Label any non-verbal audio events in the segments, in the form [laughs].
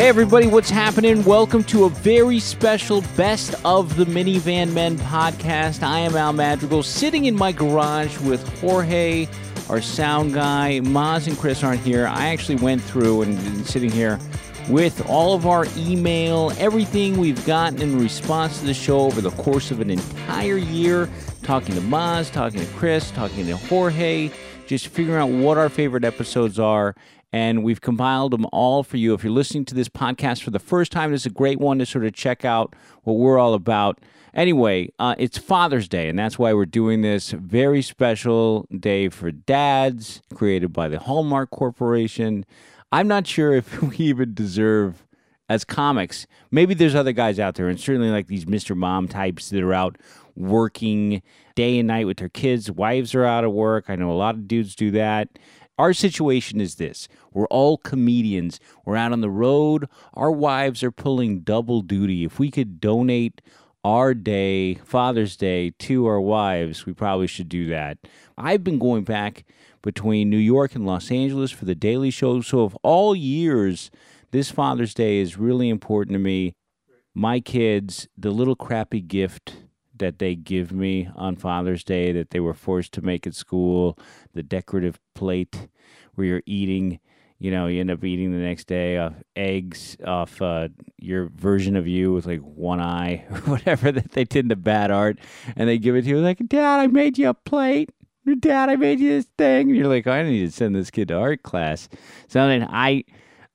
Hey, everybody, what's happening? Welcome to a very special Best of the Minivan Men podcast. I am Al Madrigal, sitting in my garage with Jorge, our sound guy. Maz and Chris aren't here. I actually went through and sitting here with all of our email, everything we've gotten in response to the show over the course of an entire year, talking to Maz, talking to Chris, talking to Jorge, just figuring out what our favorite episodes are and we've compiled them all for you. If you're listening to this podcast for the first time, is a great one to sort of check out what we're all about. Anyway, uh, it's Father's Day, and that's why we're doing this very special day for dads, created by the Hallmark Corporation. I'm not sure if [laughs] we even deserve as comics. Maybe there's other guys out there, and certainly like these Mr. Mom types that are out working day and night with their kids. Wives are out of work. I know a lot of dudes do that. Our situation is this we're all comedians. We're out on the road. Our wives are pulling double duty. If we could donate our day, Father's Day, to our wives, we probably should do that. I've been going back between New York and Los Angeles for the Daily Show. So, of all years, this Father's Day is really important to me. My kids, the little crappy gift that they give me on Father's Day that they were forced to make at school, the decorative plate where you're eating, you know, you end up eating the next day off eggs off uh, your version of you with like one eye [laughs] or whatever that they did in the bad art, and they give it to you like, Dad, I made you a plate. Dad, I made you this thing. And you're like, I need to send this kid to art class. So then I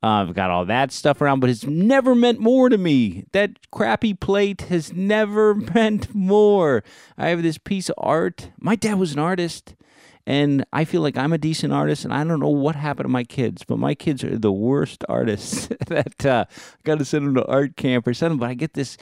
uh, I've got all that stuff around, but it's never meant more to me. That crappy plate has never [laughs] meant more. I have this piece of art. My dad was an artist, and I feel like I'm a decent artist, and I don't know what happened to my kids, but my kids are the worst [laughs] artists that uh, got to send them to art camp or something. But I get this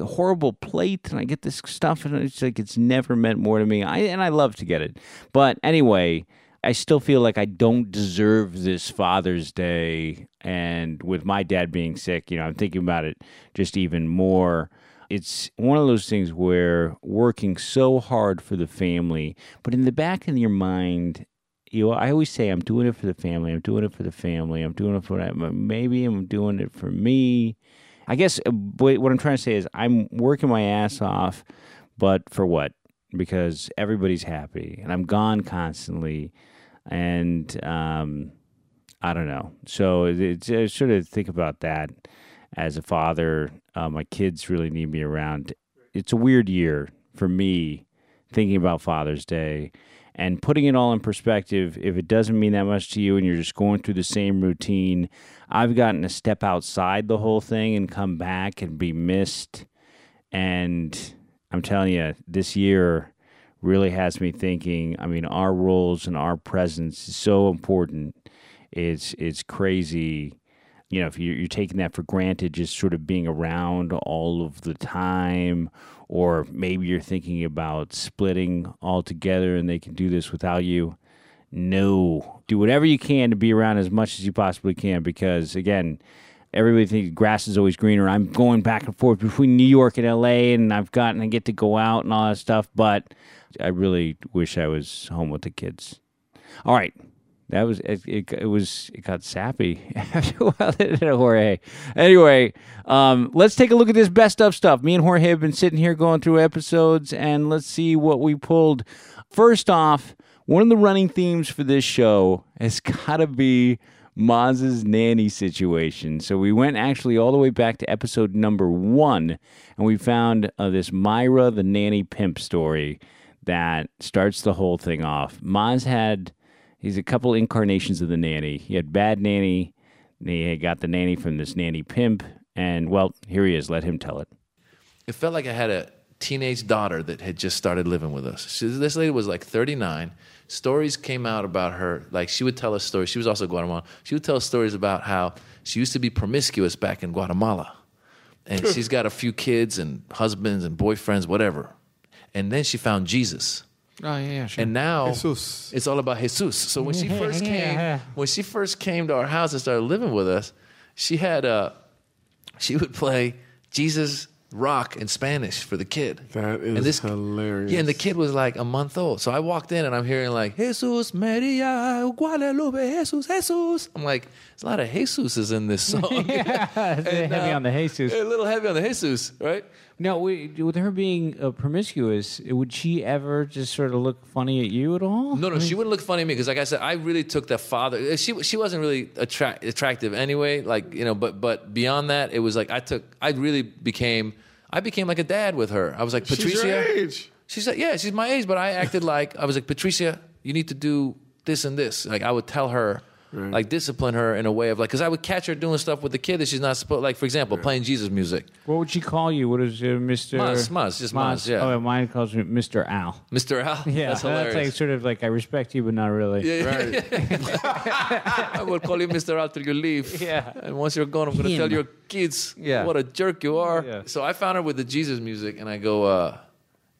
horrible plate, and I get this stuff, and it's like it's never meant more to me. I and I love to get it, but anyway. I still feel like I don't deserve this Father's Day. And with my dad being sick, you know, I'm thinking about it just even more. It's one of those things where working so hard for the family, but in the back of your mind, you know, I always say I'm doing it for the family. I'm doing it for the family. I'm doing it for maybe I'm doing it for me. I guess uh, what I'm trying to say is I'm working my ass off, but for what? Because everybody's happy, and I'm gone constantly and um, I don't know. So it's, I sort of think about that as a father. Uh, my kids really need me around. It's a weird year for me thinking about Father's Day and putting it all in perspective. If it doesn't mean that much to you and you're just going through the same routine, I've gotten to step outside the whole thing and come back and be missed. And I'm telling you, this year really has me thinking. I mean, our roles and our presence is so important. It's it's crazy. You know, if you're, you're taking that for granted, just sort of being around all of the time, or maybe you're thinking about splitting altogether and they can do this without you. No, do whatever you can to be around as much as you possibly can because, again, everybody thinks grass is always greener. I'm going back and forth between New York and LA, and I've gotten to get to go out and all that stuff. But I really wish I was home with the kids. All right. That was it, it, it was it got sappy [laughs] after a while. Anyway, um, let's take a look at this best of stuff. Me and Jorge have been sitting here going through episodes, and let's see what we pulled. First off, one of the running themes for this show has [laughs] got to be Maz's nanny situation. So we went actually all the way back to episode number one, and we found uh, this Myra the nanny pimp story that starts the whole thing off. Maz had he's a couple incarnations of the nanny. He had bad nanny. He got the nanny from this nanny pimp, and well, here he is. Let him tell it. It felt like I had a teenage daughter that had just started living with us. She, this lady was like 39. Stories came out about her. Like she would tell us stories. She was also Guatemalan. She would tell us stories about how she used to be promiscuous back in Guatemala, and she's got a few kids and husbands and boyfriends, whatever and then she found Jesus. Oh yeah, yeah sure. And now Jesus. it's all about Jesus. So when she first came, when she first came to our house and started living with us, she had a, she would play Jesus rock in Spanish for the kid. That is hilarious. Yeah, and the kid was like a month old. So I walked in and I'm hearing like Jesus Maria Guadalupe Jesus Jesus. I'm like, there's a lot of Jesuses in this song. [laughs] yeah, it's [laughs] And, heavy uh, on the Jesus. a little heavy on the Jesus, right? Now, with her being uh, promiscuous, would she ever just sort of look funny at you at all? No, no, she wouldn't look funny at me because, like I said, I really took that father. She she wasn't really attract, attractive anyway. Like you know, but but beyond that, it was like I took. I really became. I became like a dad with her. I was like Patricia. She's Patricia. your age. She's like, yeah, she's my age, but I acted like I was like Patricia. You need to do this and this. Like I would tell her, like discipline her in a way of like, because I would catch her doing stuff with the kid that she's not supposed. Like for example, playing Jesus music. What would she call you? What is uh, Mr. Maz, Maz, just Maz, yeah. Oh, mine calls me Mr. Al. Mr. Al. Yeah, that's hilarious. like sort of like I respect you, but not really. Yeah, Right. [laughs] I will call you Mr. Al till you leave. Yeah. And once you're gone, I'm going to Him. tell your kids Yeah. what a jerk you are. Yeah. So I found her with the Jesus music, and I go, uh,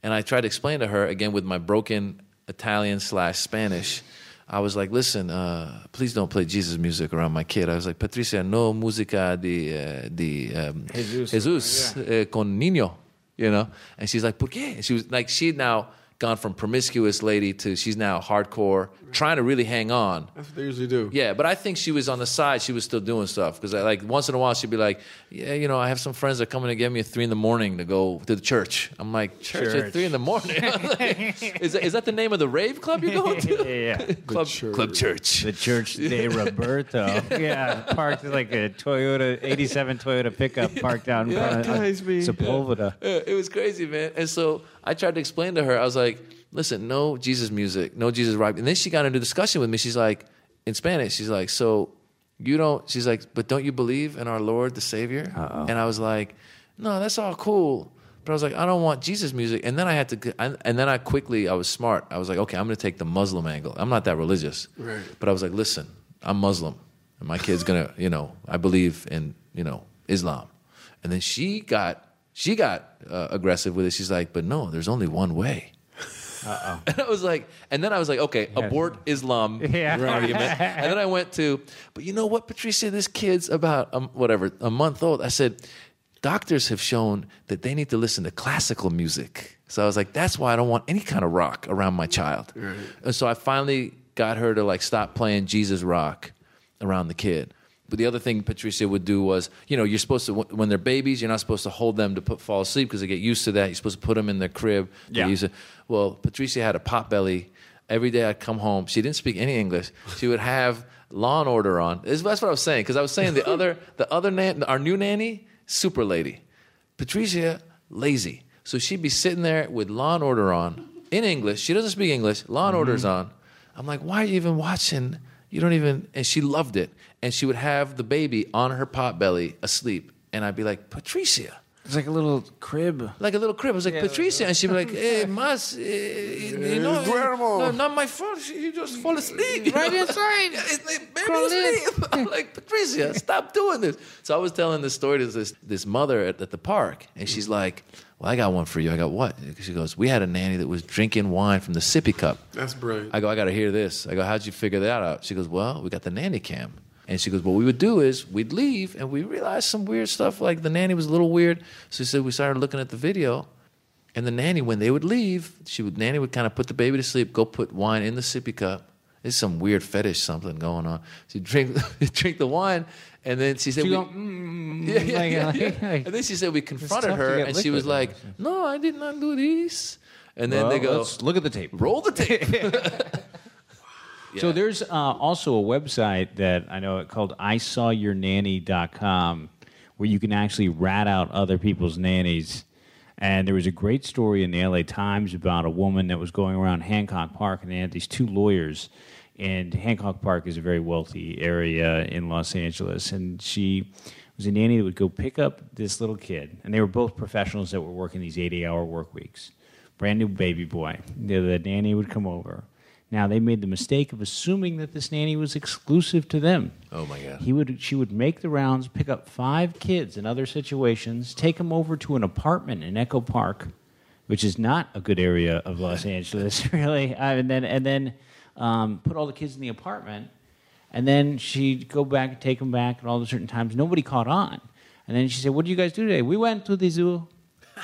and I try to explain to her again with my broken Italian slash Spanish. I was like, listen, uh, please don't play Jesus music around my kid. I was like, Patricia, no música de, uh, de um, Jesus. Jesus eh, con niño, you know? And she's like, ¿por qué? And she was like, she'd now gone from promiscuous lady to she's now hardcore, trying to really hang on. That's what they usually do. Yeah, but I think she was on the side. She was still doing stuff because, like, once in a while she'd be like, "Yeah, you know, I have some friends that are coming to get me at three in the morning to go to the church." I'm like, "Church, Church. at three in the morning? [laughs] is, that, is that the name of the rave club you're going to? [laughs] yeah. [laughs] club church. Club Church. The Church de Roberto. yeah, parked like a Toyota, 87 Toyota pickup parked out in Yeah, front of uh, guys, me. Sepulveda. Yeah, it was crazy, man. And so I tried to explain to her. I was like, "Listen, no Jesus music, no Jesus rock." And then she got into discussion with me. She's like, in Spanish, she's like, "So you don't?" She's like, "But don't you believe in our Lord, the Savior?" Uh-oh. And I was like, "No, that's all cool." But I was like, I don't want Jesus music. And then I had to, and and then I quickly, I was smart. I was like, okay, I'm going to take the Muslim angle. I'm not that religious. Right. But I was like, listen, I'm Muslim. And my kid's going to, you know, I believe in, you know, Islam. And then she got, she got uh, aggressive with it. She's like, but no, there's only one way. Uh-oh. [laughs] And I was like, and then I was like, okay, abort Islam Yeah. argument. [laughs] And then I went to, but you know what, Patricia, this kid's about um, whatever a month old. I said, doctors have shown that they need to listen to classical music. So I was like, that's why I don't want any kind of rock around my child. And so I finally got her to like stop playing Jesus rock around the kid. But the other thing Patricia would do was, you know, you're supposed to when they're babies, you're not supposed to hold them to put fall asleep because they get used to that. You're supposed to put them in their crib. Yeah. use it. Well, Patricia had a pot belly. Every day I'd come home. She didn't speak any English. She would have Law and Order on. That's what I was saying because I was saying the [laughs] other the other nan, our new nanny, super lady. Patricia, lazy. So she'd be sitting there with Law and Order on in English. She doesn't speak English. Law and mm-hmm. Order's on. I'm like, why are you even watching? You don't even. And she loved it. And she would have the baby on her pot belly asleep. And I'd be like, Patricia. It's like a little crib. Like a little crib. I was like, Patricia. And she'd be like, hey, [laughs] Maz, eh, you know, duermo. no, not my fault. She just fall asleep. [laughs] Right inside. [laughs] It's like, baby Crawl asleep. I'm like, Patricia, stop doing this. So I was telling this story to this, this mother at, at the park. And she's like, well, I got one for you. I got what? She goes, we had a nanny that was drinking wine from the sippy cup. That's brilliant. I go, I got to hear this. I go, how'd you figure that out? She goes, well, we got the nanny cam. And she goes, what we would do is we'd leave and we realized some weird stuff. Like the nanny was a little weird. So she said, we started looking at the video. And the nanny, when they would leave, she would, nanny would kind of put the baby to sleep, go put wine in the sippy cup. There's some weird fetish something going on. She'd drink, [laughs] drink the wine. And then she said, She we- go, mm, yeah, yeah, like- yeah, like- yeah. like- And then she said we confronted her, and she was like, "No, I did not do this." And then Well, they go, let's look at the tape. "Roll the tape." [laughs] So there's uh, also a website that I know called IsawYourNanny.com where you can actually rat out other people's nannies. And there was a great story in the LA Times about a woman that was going around Hancock Park, and they had these two lawyers. And Hancock Park is a very wealthy area in Los Angeles. And she was a nanny that would go pick up this little kid. And they were both professionals that were working these 80 hour work weeks. Brand new baby boy. The, the nanny would come over. Now they made the mistake of assuming that this nanny was exclusive to them. Oh, my God. He would she would make the rounds, pick up five kids in other situations, take them over to an apartment in Echo Park, which is not a good area of Los Angeles, [laughs] really. Uh, and then and then um, put all the kids in the apartment, and then she'd go back and take them back at all the certain times. Nobody caught on, and then she said, "What did you guys do today? We went to the zoo." [laughs]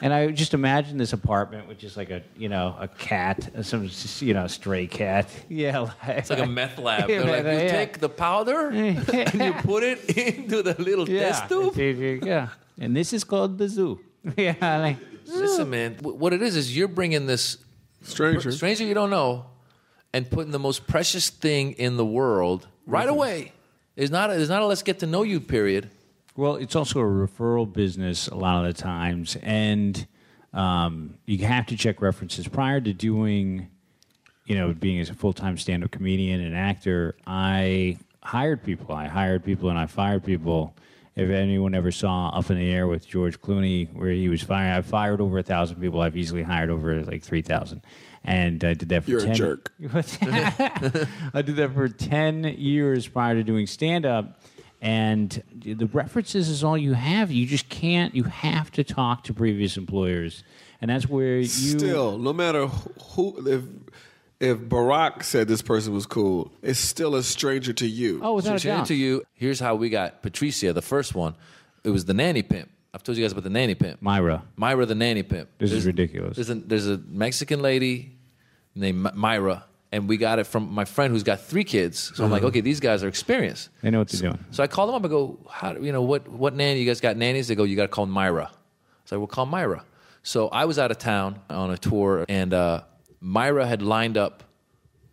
And I just imagine this apartment with just like a you know a cat, some you know stray cat. [laughs] Yeah, like, It's like a meth lab. [laughs] They're like, you yeah. take the powder and you put it into the little test tube. Yeah, and this is called the zoo. Yeah, like, Listen, man, what it is is you're bringing this Stranger. stranger you don't know and putting the most precious thing in the world right away. It's not. A, not a let's get to know you period. Well, it's also a referral business a lot of the times, and um, you have to check references prior to doing, you know, being as a full time stand up comedian and actor. I hired people. I hired people and I fired people. If anyone ever saw Up in the Air with George Clooney, where he was fired, I fired over a thousand people. I've easily hired over like three thousand, and I did that for You're a 10 jerk. [laughs] I did that for 10 years prior to doing stand up. And the references is all you have. You just can't, you have to talk to previous employers. And that's where you. Still, no matter who, if if Barack said this person was cool, it's still a stranger to you. Oh, it's without a Sharing doubt. to you. Here's how we got Patricia, the first one. It was the nanny pimp. I've told you guys about the nanny pimp. Myra. Myra, the nanny pimp. This is ridiculous. There's a, there's a Mexican lady named Myra, and we got it from my friend who's got three kids. So I'm like, okay, these guys are experienced. They know what they're doing. So I called them up. I go, how, do- you know, what, what nanny? You guys got nannies? They go, you got to call Myra. So I will call Myra. So I was out of town on a tour, and uh, Myra had lined up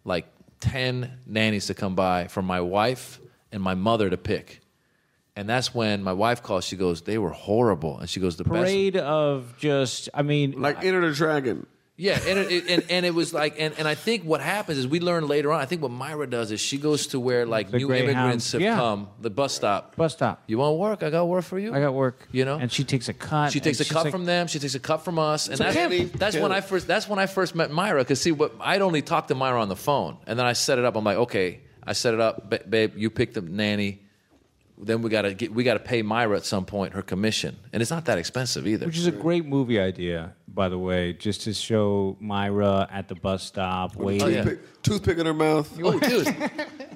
like 10 nannies to come by for my wife and my mother to pick. And that's when my wife calls. She goes, they were horrible. And she goes, the best. Parade of just, I mean, Like Enter the Dragon. Yeah, and it, and and it was like, and, and I think what happens is we learn later on. I think what Myra does is she goes to where like The new Greyhound- immigrants have yeah. come, the bus stop. bus stop. You want work? I got work for you. I got work. You know? And she takes a cut. She takes a and cut like- from them. She takes a cut from us, and that's, that's when I first. That's when I first met Myra. Because see, what I'd only talked to Myra on the phone, and then I set it up. I'm like, okay, I set it up, ba- babe. You pick the nanny. Then we gotta get. We gotta pay Myra at some point her commission, and it's not that expensive either. Which is a great movie idea, by the way, just to show Myra at the bus stop waiting. Oh. Toothpick, toothpick in her mouth. oh, dude,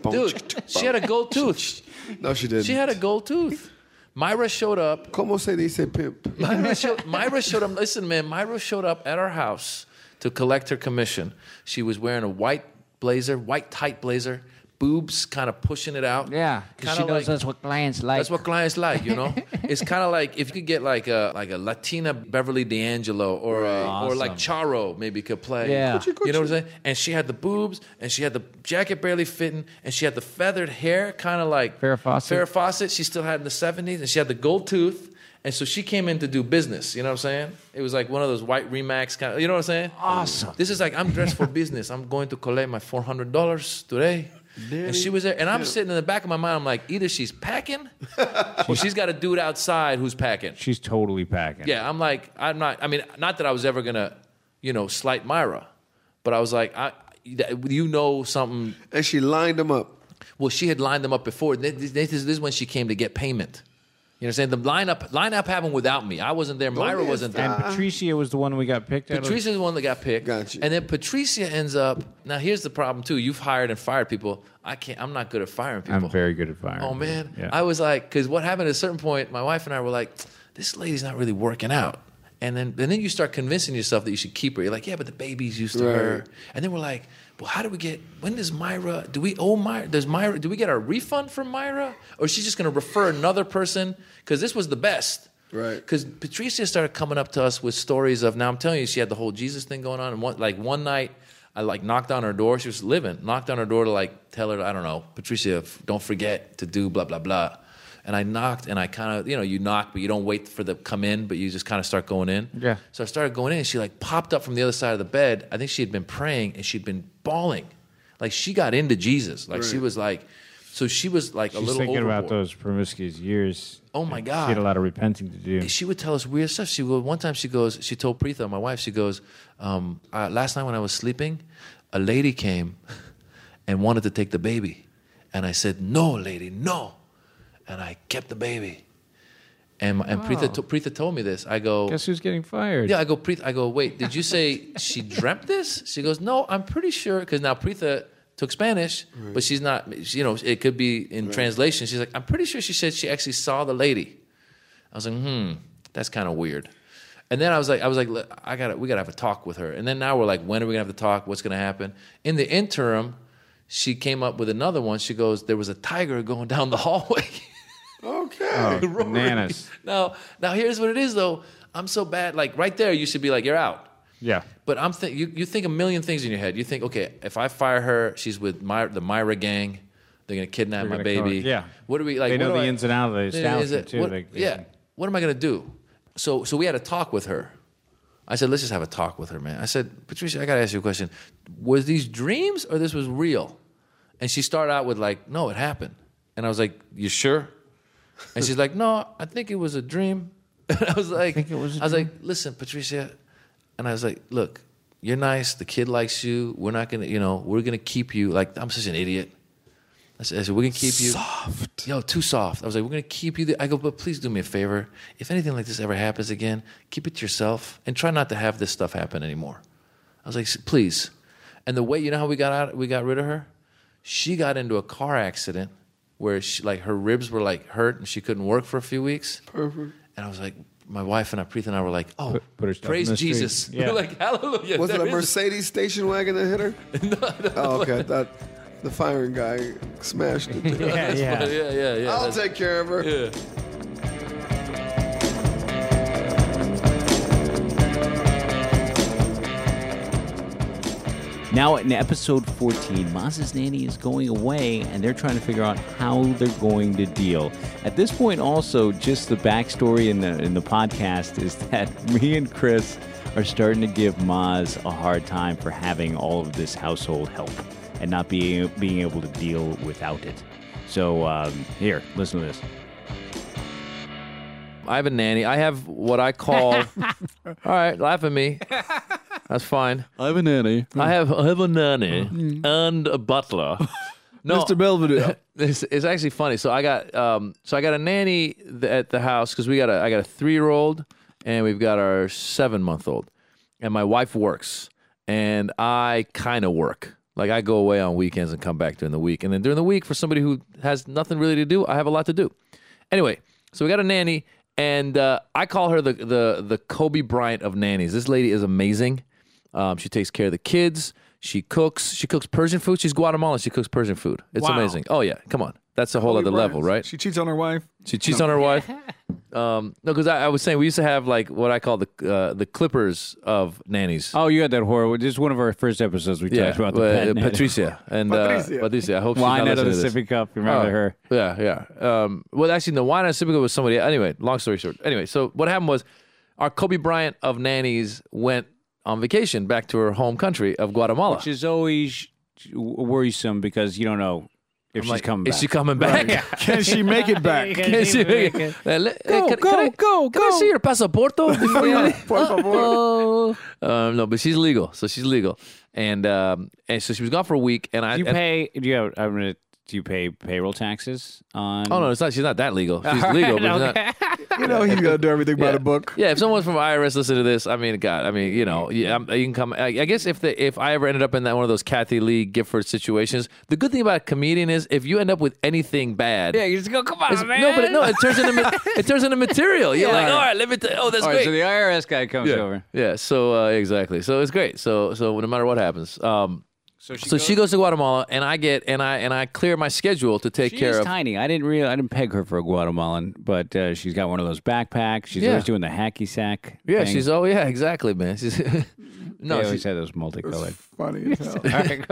[laughs] dude, she had a gold tooth. No, she didn't. She had a gold tooth. Myra showed up. Como se dice pimp? [laughs] Myra showed, Myra showed up. Listen, man, Myra showed up at our house to collect her commission. She was wearing a white blazer, white tight blazer, boobs kind of pushing it out. Yeah, because she knows like- that's what clients like. That's what clients like, you know. [laughs] it's kind of like if you could get like a like a Latina Beverly D'Angelo or a, or like Charo maybe could play. Yeah. you know what I'm saying? And she had the boobs, and she had the jacket barely fitting, and she had the feathered hair, kind of like Farrah Fawcett. Farrah Fawcett. She still had in the '70s, and she had the gold tooth. And so she came in to do business. You know what I'm saying? It was like one of those white Remax kind of. You know what I'm saying? Awesome. This is like I'm dressed for [laughs] business. I'm going to collect my four hundred dollars today. And she was there, and I'm sitting in the back of my mind. I'm like, either she's packing, [laughs] or she's got a dude outside who's packing. She's totally packing. Yeah, I'm like, I'm not. I mean, not that I was ever gonna, you know, slight Myra, but I was like, I, you know, something. And she lined them up. Well, she had lined them up before. This, this, this is when she came to get payment. You know what I'm saying? The lineup lineup happened without me. I wasn't there. Myra yes, wasn't there. And Patricia was the one we got picked out of. Patricia's the one that got picked. Got you. And then Patricia ends up. Now here's the problem too. You've hired and fired people. I can't. I'm not good at firing people. I'm very good at firing. Oh man, Yeah. I was like, because what happened at a certain point, my wife and I were like, this lady's not really working out. And then, and then you start convincing yourself that you should keep her. You're like, yeah, but the baby's used to her. And then we're like, well, how do we get? When does Myra? Do we owe Myra? Does Myra? Do we get a refund from Myra, or is she just going to refer another person? Because this was the best. Right. Because Patricia started coming up to us with stories of. Now I'm telling you, she had the whole Jesus thing going on. And one, like one night, I like knocked on her door. She was living. Knocked on her door to like tell her, I don't know, Patricia, don't forget to do blah blah blah. And I knocked, and I kind of, you know, you knock, but you don't wait for the come in, but you just kind of start going in. Yeah. So I started going in, and she like popped up from the other side of the bed. I think she had been praying, and she'd been bawling, like she got into Jesus. Like she was like, so she was like a She's little thinking overboard. about those promiscuous years. Oh, my god, She had a lot of repenting to do. she would tell us weird stuff. She would, one time she goes, she told Preetha, my wife, she goes, um, uh, last night when I was sleeping, a lady came [laughs] and wanted to take the baby, and I said, no, lady, no, and I kept the baby. And, and Preetha, to, Preetha told me this. I go, Guess who's getting fired? yeah, I go, Preetha, I go, wait, did you say she dreamt this? She goes, no, I'm pretty sure, because now Preetha took Spanish, but she's not, you know, it could be in translation. She's like, I'm pretty sure she said she actually saw the lady. I was like, hmm, that's kind of weird. And then I was like, I was like, I got to we got to have a talk with her. And then now we're like, when are we gonna have the talk? What's gonna happen? In the interim, she came up with another one. She goes, there was a tiger going down the hallway. [laughs] Okay. Oh, bananas. now, now here's what it is though. I'm so bad. Like right there, you should be like, you're out. Yeah. But I'm think you, you think a million things in your head. You think, okay, if I fire her, she's with my, the Myra gang. They're gonna kidnap They're my gonna baby. come- yeah. What do we like? They know what do the I- ins and outs of the Yeah, is establishment, it- too. what- They- they yeah. What am I gonna do? So so we had a talk with her. I said, let's just have a talk with her, man. I said, Patricia, I gotta ask you a question. Was these dreams or this was real? And she started out with like, no, it happened. And I was like, you sure? And she's like, no, I think it was a dream. [laughs] And I was like, think it was a I was like, listen, Patricia. And I was like, look, you're nice. The kid likes you. We're not gonna, you know, we're gonna keep you. Like, I'm such an idiot. I said, I said we're gonna keep you Soft. yo, too soft. I was like, we're gonna keep you. The-. I go, but please do me a favor. If anything like this ever happens again, keep it to yourself and try not to have this stuff happen anymore. I was like, please. And the way you know how we got out, we got rid of her. She got into a car accident where she, like her ribs were like hurt and she couldn't work for a few weeks. Perfect. And I was like, my wife and I, Preet and I were like, oh, Put- put her stuff praise in the. Jesus. [laughs] Yeah. We're like, hallelujah. Was it There a is Mercedes station wagon that hit her? [laughs] No, Oh, okay. I thought the firing guy smashed it. Yeah, [laughs] yeah. yeah, yeah, yeah. I'll that's- take care of her. Yeah. Now in episode 14, Maz's nanny is going away and they're trying to figure out how they're going to deal. At this point also, just the backstory in the in the podcast is [laughs] that me and Chris are starting to give Maz a hard time for having all of this household help and not being being able to deal without it. So um, here, listen to this. I have a nanny. I have what I call. [laughs] all right, laugh at me. [laughs] That's fine. I have a nanny. I have I have a nanny and a butler. [laughs] No, Mr. Belvedere. [laughs] It's, it's actually funny. So I got um, so I got a nanny th- at the house because we got a I got a three year old and we've got our seven month old, and my wife works and I kind of work. Like I go away on weekends and come back during the week, and then during the week for somebody who has nothing really to do, I have a lot to do. Anyway, so we got a nanny, and uh, I call her the the the Kobe Bryant of nannies. This lady is amazing. Um, she takes care of the kids. She cooks. She cooks Persian food. She's Guatemalan. She cooks Persian food. It's Wow. amazing. Oh yeah, come on. That's a whole other level, right? She cheats on her wife. She cheats on her wife. [laughs] Um, no, because I, I was saying we used to have like what I call the uh, the Clippers of nannies. Oh, you had that horror. This is one of our first episodes we yeah, talked about the uh, pet. Patricia and Patricia. Uh, Patricia. I hope she's Wine not out of the to sippy cup. You remember Oh, her? Yeah, yeah. Um, well, actually, the wine and cup was somebody. Anyway, long story short. Anyway, so what happened was our Kobe Bryant of nannies went on vacation back to her home country of Guatemala. Which is always worrisome because you don't know if she's Like, coming Is back. she coming back? [laughs] Can she make it back? Can she make it? Le- uh, can, go, can I, go, Can I go. see your pasaporto? before you leave? [laughs] Por favor. Um, no, but she's legal, so she's legal, and um, and so she was gone for a week, and I. Do you and- pay? Do you have? I'm gonna. Do you pay payroll taxes on? Oh no, it's not. She's not that legal. [laughs] She's All legal, right, but she's not. You know he's gonna do everything by the book. Yeah, if someone's from IRS listen to this, I mean, God, I mean, you know, yeah, you can come. I, I guess if the if I ever ended up in that one of those Kathie Lee Gifford situations, the good thing about a comedian is if you end up with anything bad, Yeah, you just go. Come on, man. no, but it, no, it turns into it turns into material. You're Yeah. like, all right, let me. T- oh, that's All right, great. so the IRS guy comes yeah. over. Yeah. So uh, exactly. So it's great. So so no matter what happens, um, So she so she goes to Guatemala, and I get and I and I clear my schedule to take She care is of. tiny. I didn't really. I didn't peg her for a Guatemalan, but uh, she's got one of those backpacks. She's Yeah. always doing the hacky sack. Yeah, thing. she's oh yeah, exactly, man. She's [laughs] They no, always she's, had those multicolored. Funny as hell. [laughs] All right,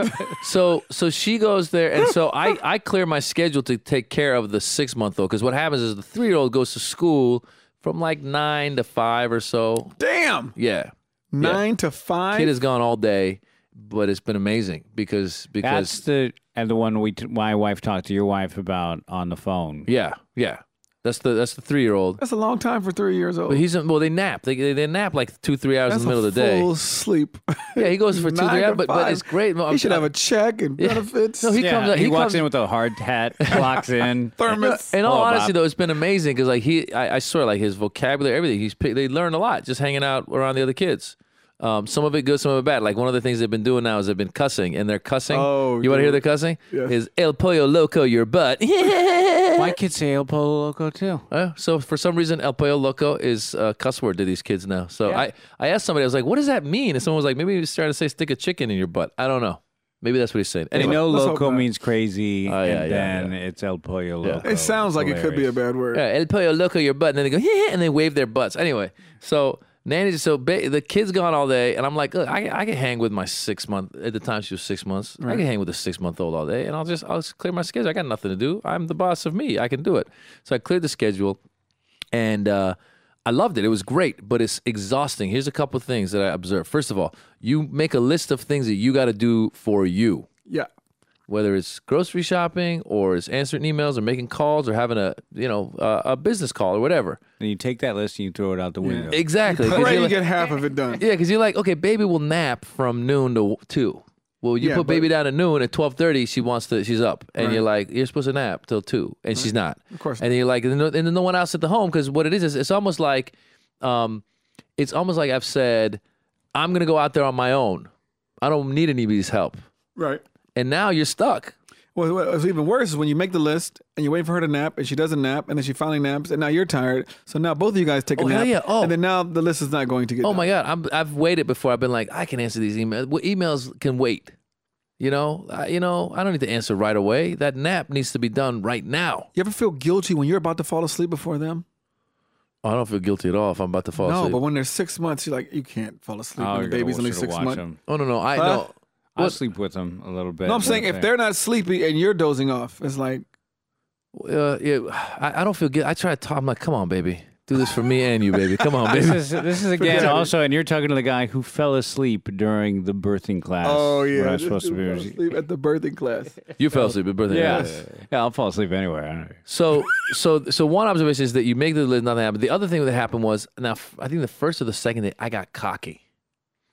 so so she goes there, and so I I clear my schedule to take care of the six month old because what happens is the three year old goes to school from like nine to five or so. Damn. Yeah, Nine to five. kid is gone all day, but it's been amazing because because That's the and the one we t- my wife talked to your wife about on the phone. yeah yeah that's the that's the three year old. That's a long time for three years old. But he's well. They nap. They they, they nap like two three hours That's in the middle a of the day. full sleep. [laughs] Yeah, he goes for two three hours, but, but it's great. He should have a check and benefits. No, he Yeah, comes. he, He, walks comes, in with a hard hat, [laughs] clocks in. thermos. In all Hello, honesty, Bob. though, it's been amazing because like he, I, I swear, like his vocabulary, everything. He's pick- they learn a lot just hanging out around the other kids. Um, some of it good, some of it bad. Like one of the things they've been doing now is they've been cussing, and they're cussing. Oh, you want to hear yeah. the cussing? Yeah. Is El Pollo Loco your butt? [laughs] My kids say El Pollo Loco too. Uh, so for some reason, El Pollo Loco is a cuss word to these kids now. So Yeah. I, I asked somebody, I was like, what does that mean? And someone was like, maybe he's trying to say stick a chicken in your butt. I don't know. Maybe that's what he's saying. They Anyway, know loco means crazy, Oh, yeah, and yeah, then it's El Pollo Loco. It sounds like it could be a bad word. yeah, El Pollo Loco your butt. And then they go, [laughs] yeah, and they wave their butts. Anyway, so Nanny, so ba- the kid's gone all day, and I'm like, look, I, I can hang with my six month. At the time, she was six months. I can hang with a six month old all day, and I'll just I'll just clear my schedule. I got nothing to do. I'm the boss of me. I can do it. So I cleared the schedule, and uh, I loved it. It was great, but it's exhausting. Here's a couple of things that I observed. First of all, you make a list of things that you got to do for you Yeah. Whether it's grocery shopping or it's answering emails or making calls or having a you know uh, a business call or whatever. And you take that list and you throw it out the window. Exactly. 'Cause Pray you're you like- get half of it done. yeah, because you're like, okay, baby will nap from noon to two. Well, you Yeah, put but- baby down at noon at twelve thirty. She wants to. She's up, and Right. you're like, you're supposed to nap till two, and she's not. Of course And you're like, and then no one else at the home because what it is is it's almost like, um, it's almost like I've said, I'm gonna go out there on my own. I don't need anybody's help, Right. And now you're stuck. Well, what's even worse is when you make the list and you wait for her to nap and she doesn't nap and then she finally naps and now you're tired. So now both of you guys take oh, a Oh, hell nap. yeah. Oh. And then now the list is not going to get Oh done. my god, I'm, I've waited before. I've been like, I can answer these emails. Well, emails can wait. You know, I, you know, I don't need to answer right away. That nap needs to be done right now. You ever feel guilty when you're about to fall asleep before them? Oh, I don't feel guilty at all if I'm about to fall no, asleep. No, but when they're six months, you're like, you can't fall asleep Oh, when you're the gonna baby's only six months. them. oh no, no, I Huh? know. I'll What- sleep with them a little bit. No, I'm saying if they're not sleepy and you're dozing off, it's like, Uh, yeah, I, I don't feel good. I try to talk. I'm like, come on, baby, do this for me and you, baby. Come on, [laughs] baby. This is this is again Forget also, and you're talking to the guy who fell asleep during the birthing class. oh when yeah, I was supposed to dude fell be. asleep at the birthing class. [laughs] you fell asleep at birthday. Yeah. yeah, I'll fall asleep anywhere. I don't know. So, so, so one observation is that you make the list, nothing happened. The other thing that happened was now I think the first or the second day I got cocky.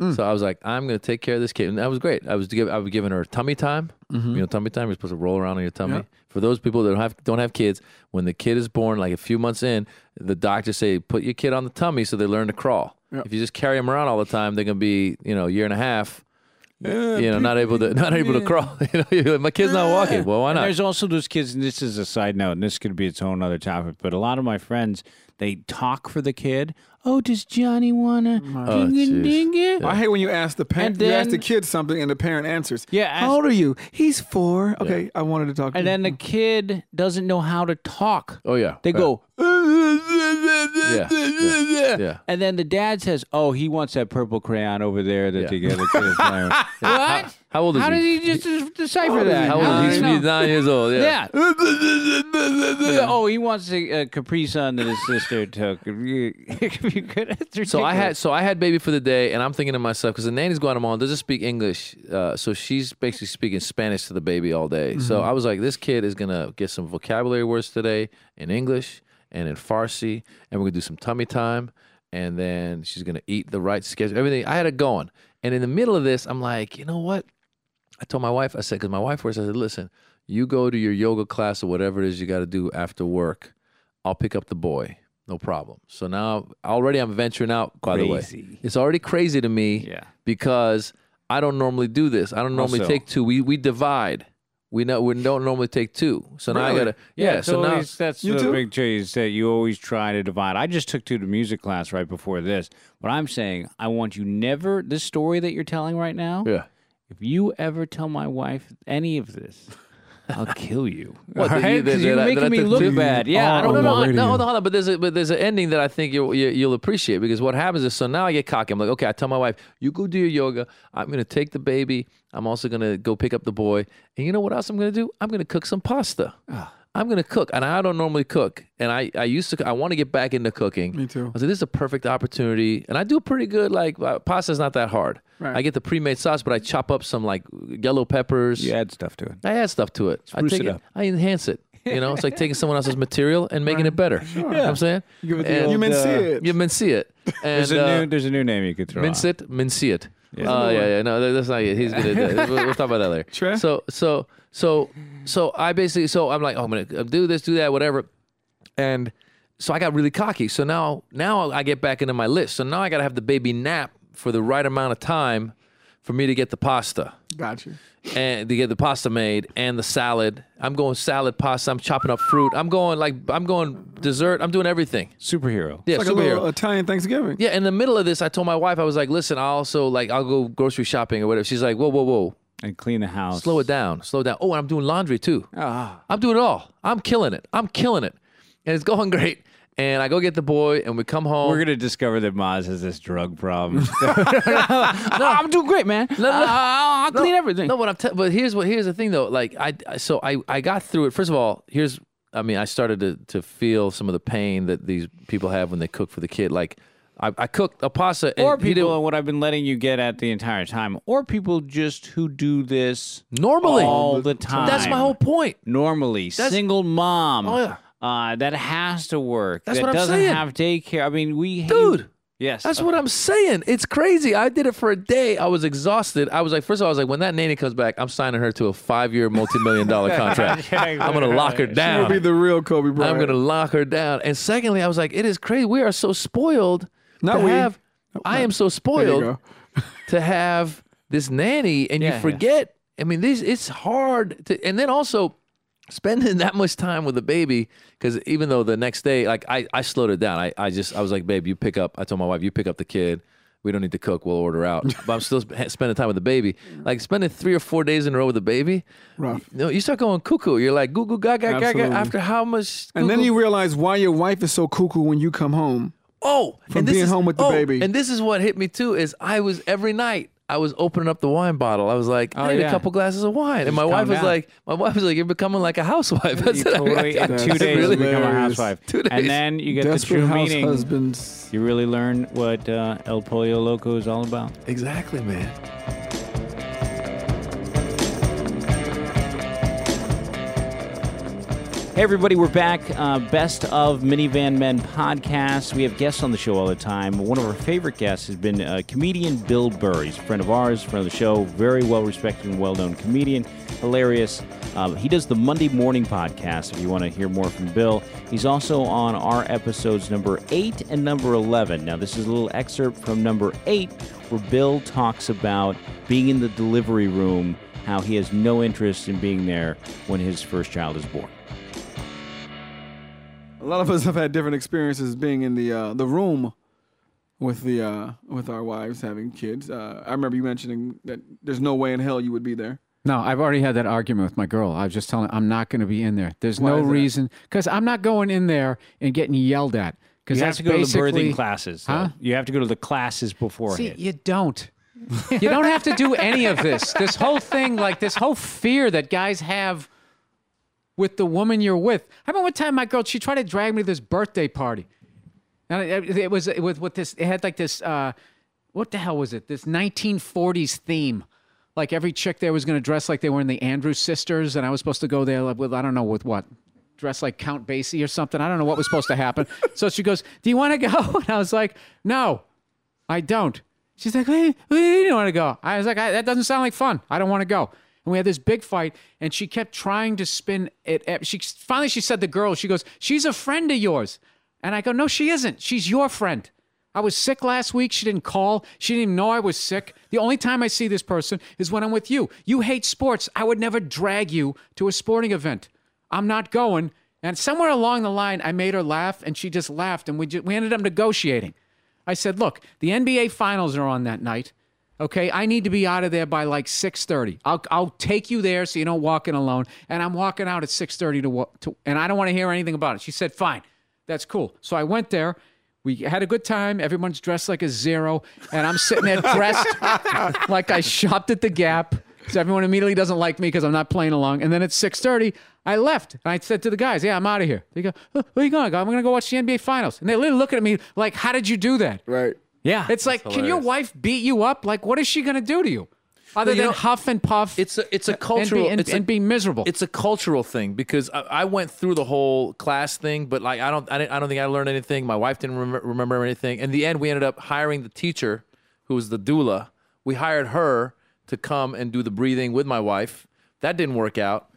Mm. So I was like, I'm going to take care of this kid, and that was great. I was give, I was giving her tummy time. Mm-hmm. You know, tummy time. You're supposed to roll around on your tummy. Yeah. For those people that don't have don't have kids, when the kid is born, like a few months in, the doctors say put your kid on the tummy so they learn to crawl. Yeah. If you just carry them around all the time, they're going to be you know a year and a half. You know, not able to not able to crawl. [laughs] you know, you're like, my kid's not walking. Well, why And not? there's also those kids, and this is a side note, and this could be its own other topic, but a lot of my friends, they talk for the kid. Oh, does Johnny want to Oh, ding jeez. ding it? I hate when you ask the parent, you ask the then- kid something and the parent answers. Yeah, ask- How old are you? He's four. Okay, I wanted to talk to And you. then the kid doesn't know how to talk. Oh yeah, They Yeah. go, Yeah, yeah, yeah. [laughs] and then the dad says, "Oh, he wants that purple crayon over there that Yeah. the other kid is playing with." What? How old is he? How he? did he just de- decipher that? How old is he? He's nine years old. Yeah. [laughs] Yeah. Oh, he wants a, a Capri Sun that his sister took. You, [laughs] you could, it's So I had ridiculous. so I had baby for the day, and I'm thinking to myself because the nanny's Guatemalan doesn't speak English, uh, so she's basically speaking Spanish to the baby all day. So I was like, this kid is gonna get some vocabulary words today in English and in Farsi, and we're gonna do some tummy time, and then she's gonna eat the right schedule, everything. I had it going, and in the middle of this, I'm like, you know what? I told my wife, I said, because my wife works, I said, listen, you go to your yoga class or whatever it is you got to do after work. I'll pick up the boy. No problem. So now already I'm venturing out, by the way. It's already crazy to me Yeah. because I don't normally do this. I don't normally Also- take two. We we divide. We know we don't normally take two. So now I Really? gotta yeah, it's so now always, that's You the too? big change that you always try to divide. I just took two to music class right before this. But I'm saying I want you never this story that you're telling right now. Yeah. If you ever tell my wife any of this, I'll kill you. [laughs] What, that All you- right? that- 'Cause you're making that I me look two? bad. Yeah, I don't no, know. no, no, hold on, hold on. But there's a but there's an ending that I think you'll you, you'll appreciate because what happens is so now I get cocky. I'm like, okay, I tell my wife, you go do your yoga. I'm gonna take the baby. I'm also gonna go pick up the boy. And you know what else I'm gonna do? I'm gonna cook some pasta. Ah. I'm gonna cook, and I don't normally cook. And I I used to. I want to get back into cooking. Me too. I was like, this is a perfect opportunity, and I do pretty good. Like uh, pasta's not that hard. Right. I get the pre-made sauce, but I chop up some like yellow peppers. You add stuff to it. I add stuff to it. I take it it, up. I enhance it. You know, it's like taking someone else's material and making it better. You know what I'm saying? Give it And- the you mean uh, see it. You mince it. And, There's a uh, new there's a new name you could throw. mince out. it, mince it. Yeah. Oh yeah, yeah. No, that- that's not it. He's gonna. do- we'll, we'll talk about that later. [laughs] So, so, so, so I basically, so I'm like, oh, I'm gonna uh, do this, do that, whatever, and so I got really cocky. So now, now I get back into my list. So now I gotta have the baby nap for the right amount of time for me to get the pasta Got you. and to get the pasta made and the salad. I'm going salad, pasta. I'm chopping up fruit. I'm going like I'm going dessert. I'm doing everything. Superhero. Yeah, Like a superhero. little Italian Thanksgiving. Yeah, in the middle of this, I told my wife, I was like, listen, I also like I'll go grocery shopping or whatever. She's like, whoa, whoa, whoa. And clean the house. Slow it down. Slow down. Oh, and I'm doing laundry too. Ah. I'm doing it all. I'm killing it. I'm killing it. And it's [laughs] going great. And I go get the boy and we come home. We're gonna discover that Maz has this drug problem. [laughs] no, I'm doing great, man. no. Uh, I'll clean everything. No, but I'm. Te- but here's what. Here's the thing, though. Like I. I- So I. I got through it. First of all, here's. I mean, I started to to feel some of the pain that these people have when they cook for the kid. Like, I, I cooked a pasta. And or people, and what I've been letting you get at the entire time, or people just who do this normally all the time. That's my whole point. Normally, single mom. Oh, yeah. Uh, that has to work. That's that what I'm doesn't saying. have daycare. I mean, we Dude. Yes, That's what I'm saying. It's crazy. I did it for a day. I was exhausted. I was like, first of all, I was like, when that nanny comes back, I'm signing her to a five year, multi million dollar [laughs] contract. [laughs] I'm going to lock her That down. would be the real Kobe Bryant. I'm going to lock her down. And secondly, I was like, it is crazy. We are so spoiled Not to we. have. I am so spoiled [laughs] to have this nanny, and Yeah, you yeah. forget. I mean, these it's hard to, and then also spending [laughs] that much time with the baby because even though the next day, like I, I slowed it down. I, I just I was like, babe, you pick up. I told my wife, you pick up the kid. We don't need to cook. We'll order out. [laughs] But I'm still sp- spending time with the baby. Like spending three or four days in a row with the baby. Rough. You know, you start going cuckoo. You're like goo goo gaga gaga. Absolutely. After how much? And then you realize why your wife is so cuckoo when you come home. Oh, From and this being is- home with the oh, baby. And this is what hit me too is I was every night I was opening up the wine bottle. I was like, I Oh, need yeah. a couple glasses of wine, and my wife was down. like, my wife was like, you're becoming like a housewife. [laughs] I You said, totally, in That's two days, you really become a housewife. Two days. And then you get the Desperate true house meaning. husbands. You really learn what uh, El Pollo Loco is all about. exactly, man. Hey, everybody, we're back. Uh, Best of Minivan Men podcast. We have guests on the show all the time. One of our favorite guests has been uh, comedian Bill Burr. He's a friend of ours, friend of the show, very well respected and well known comedian, hilarious. Um, he does the Monday Morning podcast if you want to hear more from Bill. He's also on our episodes number 8 and number 11. Now, this is a little excerpt from number 8 where Bill talks about being in the delivery room, how he has no interest in being there when his first child is born. A lot of us have had different experiences being in the uh, the room with the uh, with our wives having kids. Uh, I remember you mentioning that there's no way in hell you would be there. No, I've already had that argument with my girl. I was just telling her I'm not going to be in there. There's Why no is that? reason because I'm not going in there and getting yelled at. Because You have that's to go to the basically birthing classes. though. Huh? You have to go to the classes See, beforehand. you don't. you don't have to do any of this. This whole thing, like this whole fear that guys have with the woman you're with. I remember one time my girl, she tried to drag me to this birthday party. And it, it was with with this. It had like this. Uh, what the hell was it? This 1940s theme. Like every chick there was going to dress like they were in the Andrews sisters, and I was supposed to go there with I don't know with what, dress like Count Basie or something. I don't know what was supposed to happen. [laughs] so she goes, "Do you want to go?" [laughs] And I was like, "No, I don't." She's like, "Where, where do you want to go?" I was like, I, "That doesn't sound like fun. I don't want to go." And we had this big fight, and she kept trying to spin it. She finally she said, "The girl." She goes, "She's a friend of yours," and I go, "No, she isn't. She's your friend." I was sick last week. She didn't call. She didn't even know I was sick. The only time I see this person is when I'm with you. You hate sports. I would never drag you to a sporting event. I'm not going. And somewhere along the line, I made her laugh, and she just laughed, and we just, we ended up negotiating. I said, "Look, the NBA finals are on that night. Okay, I need to be out of there by like 6:30. I'll I'll take you there so you don't walk in alone. And I'm walking out at 6:30 to, to and I don't want to hear anything about it." She said, "Fine, that's cool." So I went there. We had a good time. Everyone's dressed like a zero, and I'm sitting there dressed [laughs] like I shopped at the Gap. So everyone immediately doesn't like me because I'm not playing along. And then at 6:30, I left. And I said to the guys, "Yeah, I'm out of here." They go, "Oh, "Where are you going?" I go, "I'm going to go watch the NBA Finals." And they're literally looking at me like, "How did you do that?" Right. Yeah. It's like, can your hilarious. wife beat you up? Like, what is she going to do to you? Other Well, you than know, huff and puff It's a it's a and be, cultural and, it's a- and be miserable. It's a cultural thing because I, I went through the whole class thing, but like I don't I, didn't, I don't think I learned anything. My wife didn't remember, remember anything. In the end, we ended up hiring the teacher, who was the doula. We hired her to come and do the breathing with my wife. That didn't work out.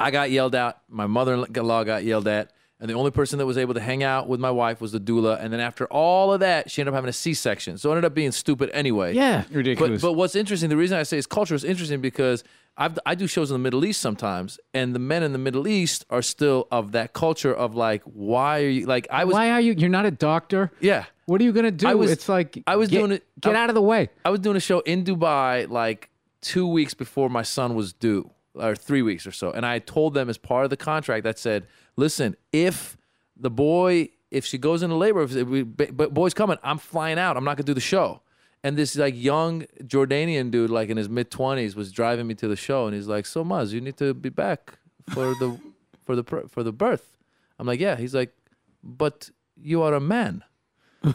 I got yelled at. My mother-in-law got yelled at. And the only person that was able to hang out with my wife was the doula. And then after all of that, she ended up having a C section. So it ended up being stupid anyway. Yeah. Ridiculous. But, but what's interesting, the reason I say it's culture is interesting because I've, I do shows in the Middle East sometimes, and the men in the Middle East are still of that culture of like, why are you like? I was, Why are you? You're not a doctor. yeah, What are you gonna do? I was- it's like I was get, doing it- Get I- out of the way. I was doing a show in Dubai like two weeks before my son was due, or three weeks or so. And I told them as part of the contract that said, listen, if the boy, if she goes into labor, if we, but boy's coming, I'm flying out. I'm not gonna do the show. And this like young Jordanian dude, like in his mid twenties, was driving me to the show, and he's like, "So Maz, you need to be back for the [laughs] for the for the birth." I'm like, "Yeah." He's like, "But you are a man.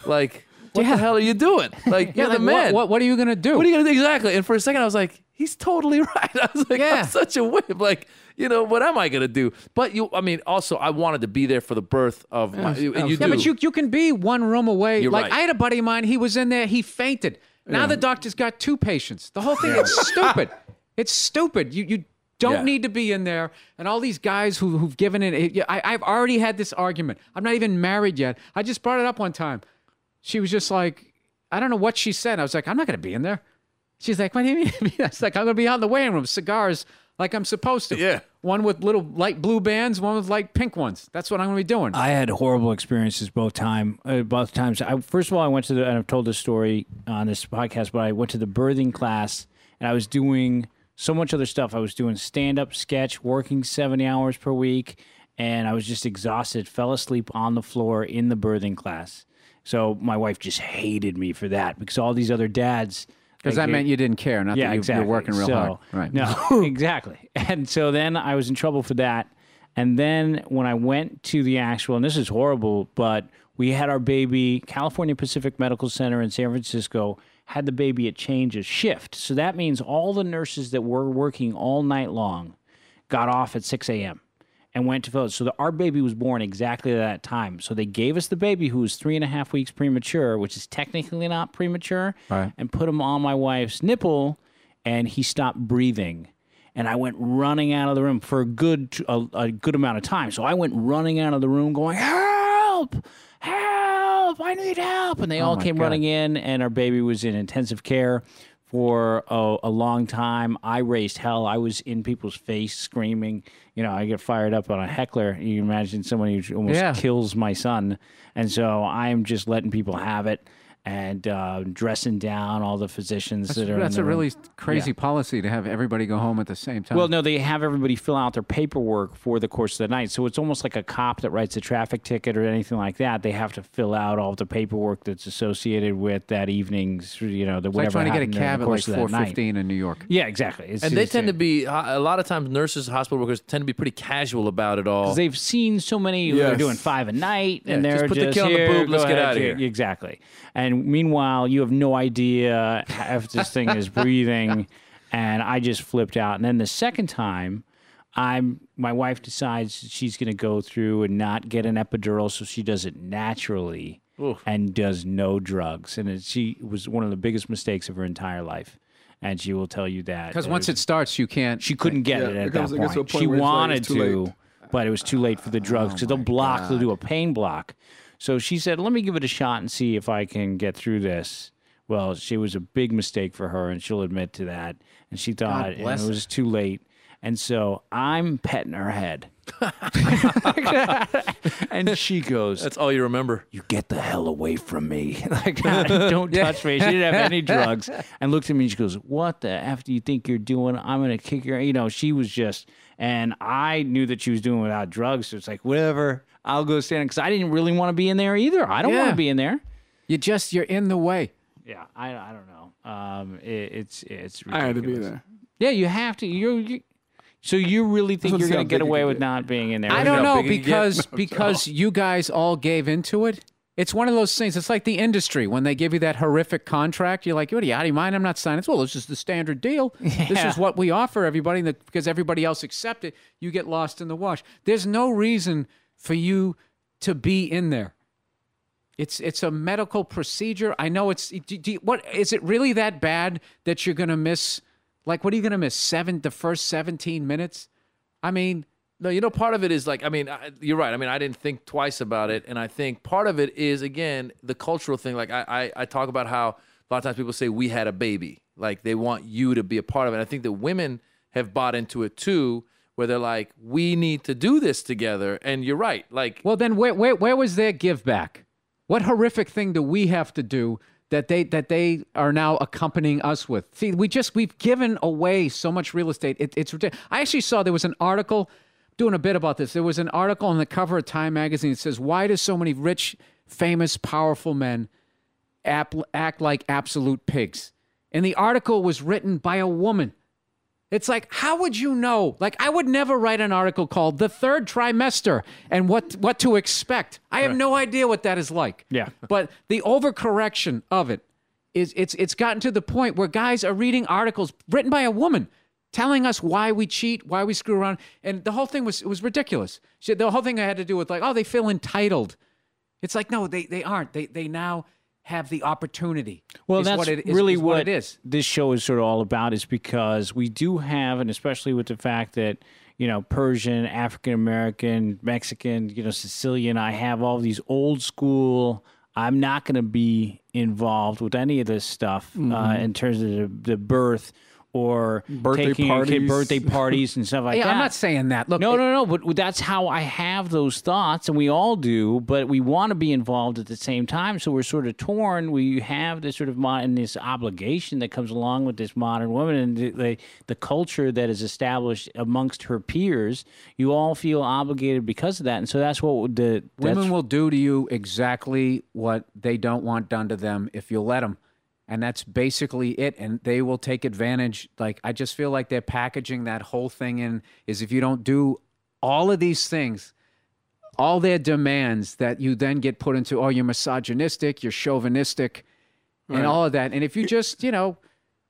Like, what Yeah. the hell are you doing? [laughs] Like, Yeah, you're like, the man. What, what, what are you gonna do? What are you gonna do exactly? And for a second, I was like, he's totally [laughs] right. I was like, Yeah. I'm such a whip. Like, you know, what am I gonna do? But you, I mean, also, I wanted to be there for the birth of my. And you yeah, do. but you you can be one room away. You're like right. I had a buddy of mine. He was in there. He fainted. Now the doctor's got two patients. The whole thing is stupid. [laughs] It's stupid. You you don't Yeah. need to be in there. And all these guys who who've given it- I, I've already had this argument. I'm not even married yet. I just brought it up one time. She was just like, I don't know what she said. I was like, I'm not going to be in there. She's like, what do you mean? [laughs] I was like, I'm going to be out in the waiting room, cigars, like I'm supposed to. Yeah. One with little light blue bands, one with light pink ones. That's what I'm going to be doing. I had horrible experiences both time uh, both times. I, first of all, I went to the and I've told this story on this podcast, but I went to the birthing class and I was doing so much other stuff. I was doing stand up, sketch, working seventy hours per week, and I was just exhausted. Fell asleep on the floor in the birthing class. So my wife just hated me for that because all these other dads. Because that meant you didn't care, not yeah, that you, exactly. you're working real so, hard. Right. No, [laughs] [laughs] exactly. And so then I was in trouble for that. And then when I went to the actual, and this is horrible, but we had our baby, California Pacific Medical Center in San Francisco had the baby at change of shift. So that means all the nurses that were working all night long got off at 6 a.m. and went to Phillips. So the, our baby was born exactly at that time. So they gave us the baby who was three and a half weeks premature, which is technically not premature, Right. and put him on my wife's nipple, and he stopped breathing. And I went running out of the room for a good a, a good amount of time. So I went running out of the room, going, "Help! Help! I need help!" And they oh all came God. running in, and our baby was in intensive care for a, a long time. I raised hell. I was in people's face screaming. You know, I get fired up on a heckler. You imagine someone who almost Yeah. kills my son. And so I'm just letting people have it and uh, dressing down all the physicians That's, that are. that's in a the room. really crazy policy to have everybody go home at the same time. Well, no, they have everybody fill out their paperwork for the course of the night. So it's almost like a cop that writes a traffic ticket or anything like that. They have to fill out all the paperwork that's associated with that evening's, you know, the it's like whatever trying to get a cab the at like course of that four night. fifteen in New York. Yeah, exactly. It's, and they it's- tend to be a lot of times nurses, hospital workers tend to be pretty casual about it all. Because they've seen so many They're doing five a night, and Yeah, just they're put the just kid on the here, boob, let's get ahead, outta yeah, here. Exactly. And meanwhile, you have no idea if this thing is [laughs] breathing, and I just flipped out. And then the second time, I'm my wife decides she's going to go through and not get an epidural, so she does it naturally and does no drugs. And it, she was one of the biggest mistakes of her entire life. And she will tell you that Because once it starts, you can't. she couldn't get Yeah, it at that comes- it gets to a point. point She it's like wanted to, late. but it was too late for the drugs oh because they'll block. They'll do a pain block. So she said, "Let me give it a shot and see if I can get through this." Well, she was a big mistake for her, and she'll admit to that. And she thought it her. was too late. And so I'm petting her head, [laughs] and she goes, That's all you remember. you get the hell away from me. [laughs] like, [laughs] don't touch me. She didn't have any drugs. And looked at me and she goes, What the F do you think you're doing? I'm going to kick your. You know, she was just, and I knew that she was doing without drugs. So it's like, whatever, I'll go stand because I didn't really want to be in there either. I don't want to be in there. You just you're in the way. Yeah, I, I don't know. Um, it, it's it's I had to be there. Yeah, you have to. You're, you, so you really think wanna you're see going how to get big away can with get. not being in there? I don't know big you get. because [laughs] because you guys all gave into it. It's one of those things. It's like the industry when they give you that horrific contract. You're like, "What are you out of your mind? I'm not signing this." Well, this is the standard deal. [laughs] This Yeah. is what we offer everybody. and the- Because everybody else accept it, you get lost in the wash. There's no reason for you to be in there. It's it's a medical procedure. I know it's do, do, what is it really that bad that you're gonna miss? Like, what are you gonna miss? Seven the first 17 minutes? I mean, No, you know, part of it is like, I mean, I, you're right. I mean, I didn't think twice about it. And I think part of it is, again, the cultural thing. Like, I, I, I talk about how a lot of times people say, we had a baby. Like, they want you to be a part of it. I think that women have bought into it too, where they're like, we need to do this together. And you're right. Like, Well, then where, where, where was their give back? What horrific thing do we have to do that they that they are now accompanying us with? See, we just we've given away so much real estate. It, it's ridiculous. I actually saw there was an article doing a bit about this. There was an article on the cover of Time magazine that says, "Why do so many rich, famous, powerful men act like absolute pigs?" And the article was written by a woman. It's like, how would you know? Like, I would never write an article called "The Third Trimester" and what what to expect. I have no idea what that is like. Yeah. [laughs] but the overcorrection of it is it's it's gotten to the point where guys are reading articles written by a woman telling us why we cheat, why we screw around, and the whole thing was it was ridiculous. She, the whole thing I had to do with like, oh, they feel entitled. It's like, no, they they aren't. They they now have the opportunity. Well, is that's what it is, really is what, it is. this show is sort of all about is because we do have, and especially with the fact that you know Persian, African American, Mexican, you know Sicilian, I have all these old school. I'm not going to be involved with any of this stuff uh, Mm-hmm. in terms of the, the birth or Birthday taking parties. birthday parties and stuff [laughs] like Yeah, that. I'm not saying that. Look, No, it- no, no. But that's how I have those thoughts, and we all do. But we want to be involved at the same time, so we're sort of torn. We have this sort of modern, this obligation that comes along with this modern woman and the, the the culture that is established amongst her peers. You all feel obligated because of that, and so that's what the Women will do to you exactly what they don't want done to them if you let them. And that's basically it. And they will take advantage. Like, I just feel like they're packaging that whole thing in is if you don't do all of these things, all their demands that you then get put into, oh, you're misogynistic, you're chauvinistic, and all of that. And if you just, you know,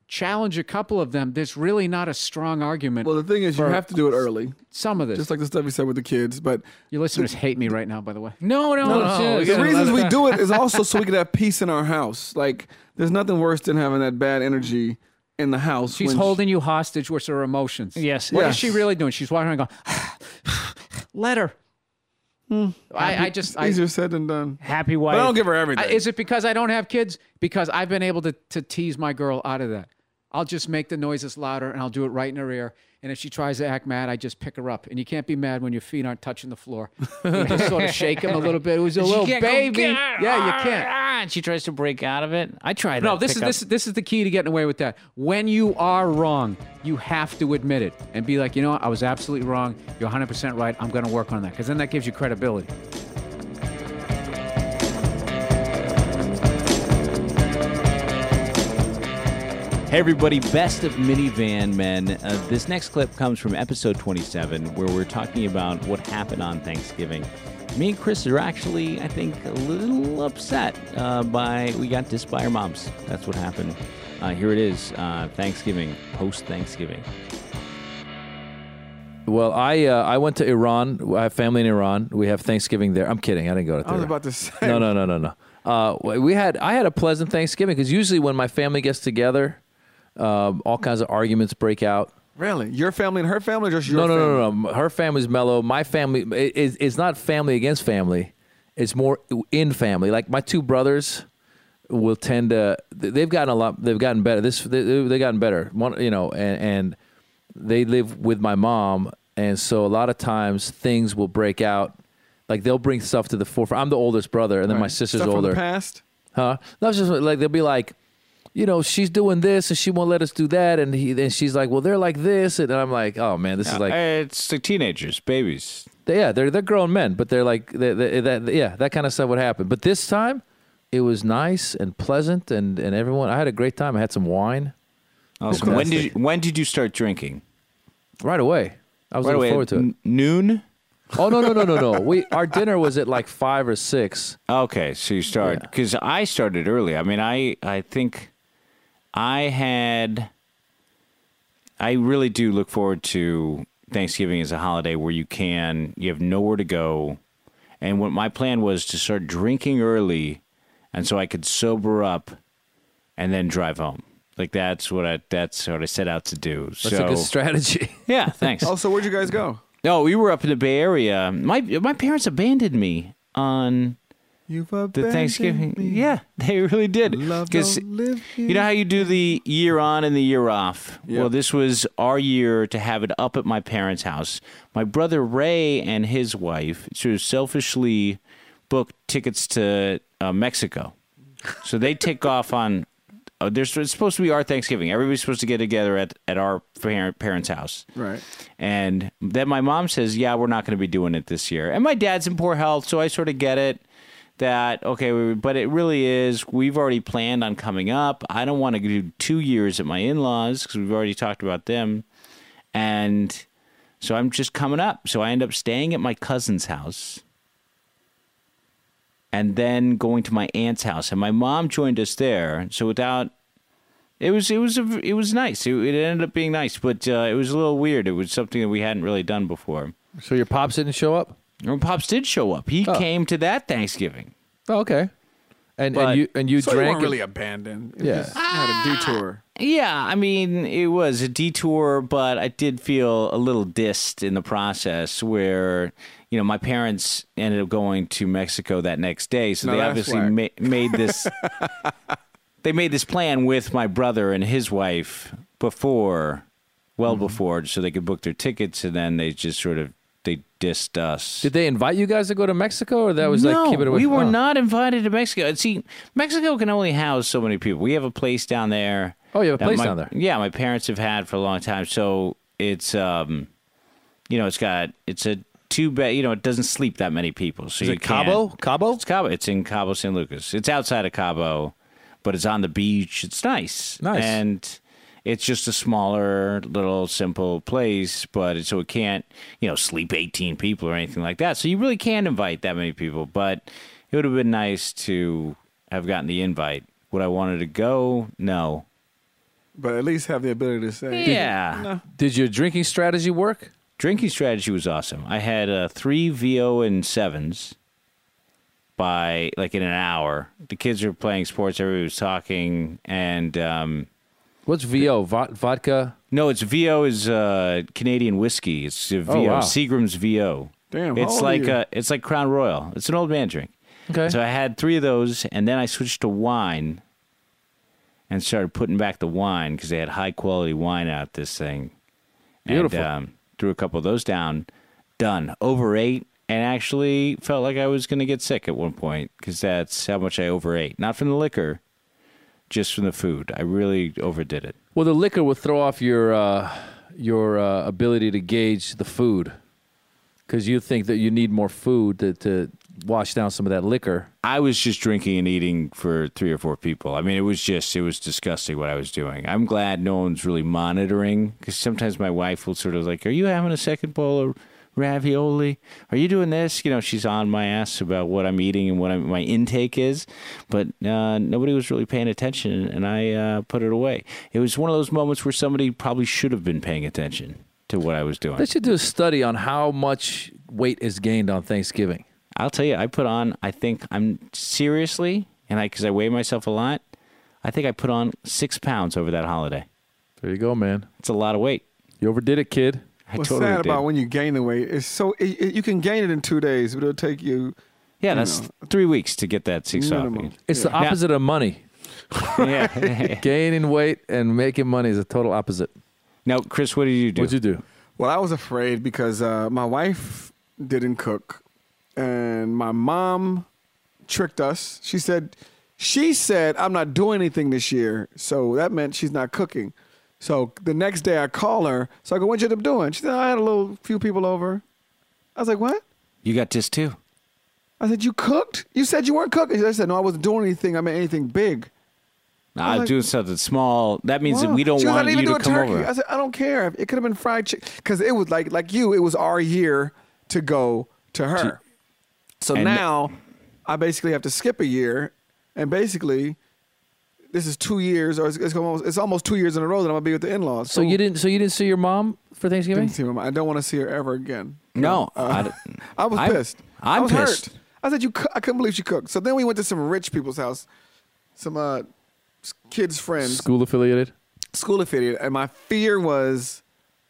challenge a couple of them, there's really not a strong argument. Well, the thing is, you have to do it early, some of this. just like the stuff you said with the kids. But Your listeners hate me right now, by the way. no, no, no. no, we the reasons we do it is [laughs] also so we can have peace in our house. Like, there's nothing worse than having that bad energy in the house. She's when- holding you hostage with her emotions. Yes. What is Yes. she really doing? She's walking around going, [sighs] let her. Hmm. I, I just, I, Easier said than done. Happy But wife. I don't give her everything. I- is it because I don't have kids? Because I've been able to, to tease my girl out of that. I'll just make the noises louder and I'll do it right in her ear. And if she tries to act mad, I just pick her up. And you can't be mad when your feet aren't touching the floor. You just sort of shake him a little bit. It was a [laughs] little baby. Yeah, you can't. And she tries to break out of it. I tried. No, that No, this is this this is the key to getting away with that. When you are wrong, you have to admit it and be like, you know what, I was absolutely wrong. You're 100% right. I'm going to work on that because then that gives you credibility. Hey everybody, best of minivan men. Uh, this next clip comes from episode 27, where we're talking about what happened on Thanksgiving. Me and Chris are actually, I think, a little upset uh, by we got dissed by our moms. That's what happened. Uh, here it is, uh, Thanksgiving, post Thanksgiving. Well, I uh, I went to Iran. I have family in Iran. We have Thanksgiving there. I'm kidding. I didn't go to I was about to say. No, no, no, no, no. Uh, we had I had a pleasant Thanksgiving because usually when my family gets together, um, all kinds of arguments break out. Really? Your family and her family, or just your No, no, family? no, no, no. Her family's mellow. My family it, it's, not family against family. It's more in family. Like my two brothers will tend to. They've gotten a lot. They've gotten better. This they they've gotten better. One, you know, and, and they live with my mom, and so a lot of times things will break out. Like they'll bring stuff to the forefront. I'm the oldest brother, and then my sister's Stuff older. From the past. Huh? No, it's just like they'll be like, you know, she's doing this and she won't let us do that, and he and she's like, well, they're like this, and I'm like, oh man, this is like, eh, it's like teenagers, babies. yeah, they're they're grown men, but they're like, they they that yeah, that kind of stuff would happen. But this time, it was nice and pleasant, and and everyone, I had a great time. I had some wine Awesome. When did you, when did you start drinking? right away. I was Right looking away, forward to it. n- noon. Oh no no no no no! We our dinner was at like five or six. Okay, so you started because I started early. I mean, I I think I had. I really do look forward to Thanksgiving as a holiday where you can you have nowhere to go, and what my plan was to start drinking early, and so I could sober up, and then drive home. Like that's what I that's what I set out to do. That's so a good strategy. [laughs] yeah, thanks. Oh, also, where'd you guys go? No, we were up in the Bay Area. My my parents abandoned me on You've the Thanksgiving. me. Yeah, [laughs] they really did. Love 'Cause don't live here. you know how you do the year on and the year off? Yeah. Well, this was our year to have it up at my parents' house. My brother Ray and his wife sort of selfishly booked tickets to uh, Mexico. So they take [laughs] off on. Uh, there's it's supposed to be our Thanksgiving. Everybody's supposed to get together at, at our parent, parents' house. Right. And then my mom says, "Yeah, we're not going to be doing it this year." And my dad's in poor health, so I sort of get it. That okay, but it really is. We've already planned on coming up. I don't want to do two years at my in-laws because we've already talked about them, and so I'm just coming up. So I end up staying at my cousin's house, and then going to my aunt's house. And my mom joined us there. So without it was it was a, it was nice. It, it ended up being nice, but uh, it was a little weird. It was something that we hadn't really done before. So your pops didn't show up? And Pops did show up. He Oh. came to that Thanksgiving. Oh, okay. And But- and you and you So you drank weren't it- really abandoned. You Yeah. just had a detour. Yeah, I mean, it was a detour, but I did feel a little dissed in the process where, you know, my parents ended up going to Mexico that next day. So No, they that's obviously whack. ma- made this [laughs] they made this plan with my brother and his wife before well Mm-hmm. before so they could book their tickets and then they just sort of they dissed us. Did they invite you guys to go to Mexico, or that was no, like keep it away? we from- were oh. not invited to Mexico. See, Mexico can only house so many people. We have a place down there. Oh, you have a place my- down there. Yeah, my parents have had for a long time. So it's um, you know, it's got it's a two bed. You know, it doesn't sleep that many people. So Is you it Cabo? Cabo? It's Cabo. It's in Cabo San Lucas. It's outside of Cabo, but it's on the beach. It's nice. Nice. And it's just a smaller, little, simple place, but so it can't, you know, sleep 18 people or anything like that. So you really can't invite that many people, but it would have been nice to have gotten the invite. Would I wanted to go? No. But at least have the ability to say, Yeah. Did your drinking strategy work? Drinking strategy was awesome. I had uh, three VO and sevens by like in an hour. The kids were playing sports, everybody was talking, and um, What's VO? Vod- vodka? no, it's VO is uh, Canadian whiskey. It's uh, VO, Oh, wow. Seagram's VO. Damn, it's like uh it's like Crown Royal. It's an old man drink. Okay. So I had three of those, and then I switched to wine, and started putting back the wine because they had high quality wine out this thing. Beautiful. And, um, threw a couple of those down. Done. Overate, and actually felt like I was going to get sick at one point because that's how much I overate. Not from the liquor, just from the food. I really overdid it. Well, the liquor will throw off your uh, your uh, ability to gauge the food because you think that you need more food to, to wash down some of that liquor. I was just drinking and eating for three or four people. I mean, it was just, it was disgusting what I was doing. I'm glad no one's really monitoring because sometimes my wife will sort of like, Are you having a second bowl of ravioli? Are you doing this? You know, she's on my ass about what I'm eating and what I'm, my intake is. But uh, nobody was really paying attention and I uh, put it away. It was one of those moments where somebody probably should have been paying attention to what I was doing. They should do a study on how much weight is gained on Thanksgiving. I'll tell you, I put on. I think I'm seriously, and I because I weigh myself a lot. I think I put on six pounds over that holiday. There you go, man. It's a lot of weight. You overdid it, kid. I What's totally sad did. about when you gain the weight is so it, it- you can gain it in two days, but it'll take you. yeah, you that's know, three weeks to get that six off. Minimum. It's the Yeah. opposite of money. [laughs] yeah. [laughs] Gaining weight and making money is a total opposite. now, Chris, what did you do? What'd you do? Well, I was afraid because uh, my wife didn't cook, and my mom tricked us. She said, she said I'm not doing anything this year, so that meant she's not cooking. So the next day I call her. So I go, "What you end up doing?" She said, "I had a little few people over." I was like, "What?" you got this too. I said, "You cooked? You said you weren't cooking." I said, "No, I wasn't doing anything. I meant anything big." I was like- doing something small. That means that we don't goes, want you even to a come turkey. over. I said, I don't care. It could have been fried chicken because it was like like you. It was our year to go to her. So And- now I basically have to skip a year, and basically this is two years, or it's, it's almost it's almost two years in a row that I'm gonna be with the in-laws. So you didn't. So you didn't see your mom for Thanksgiving? Didn't see my mom. I don't want to see her ever again. no, Uh, I d- [laughs] I was I'm- pissed. I'm I was pissed. hurt. I said you. coo- I couldn't believe she cooked. So then we went to some rich people's house, some uh, kids' friends, School affiliated. school affiliated, and my fear was,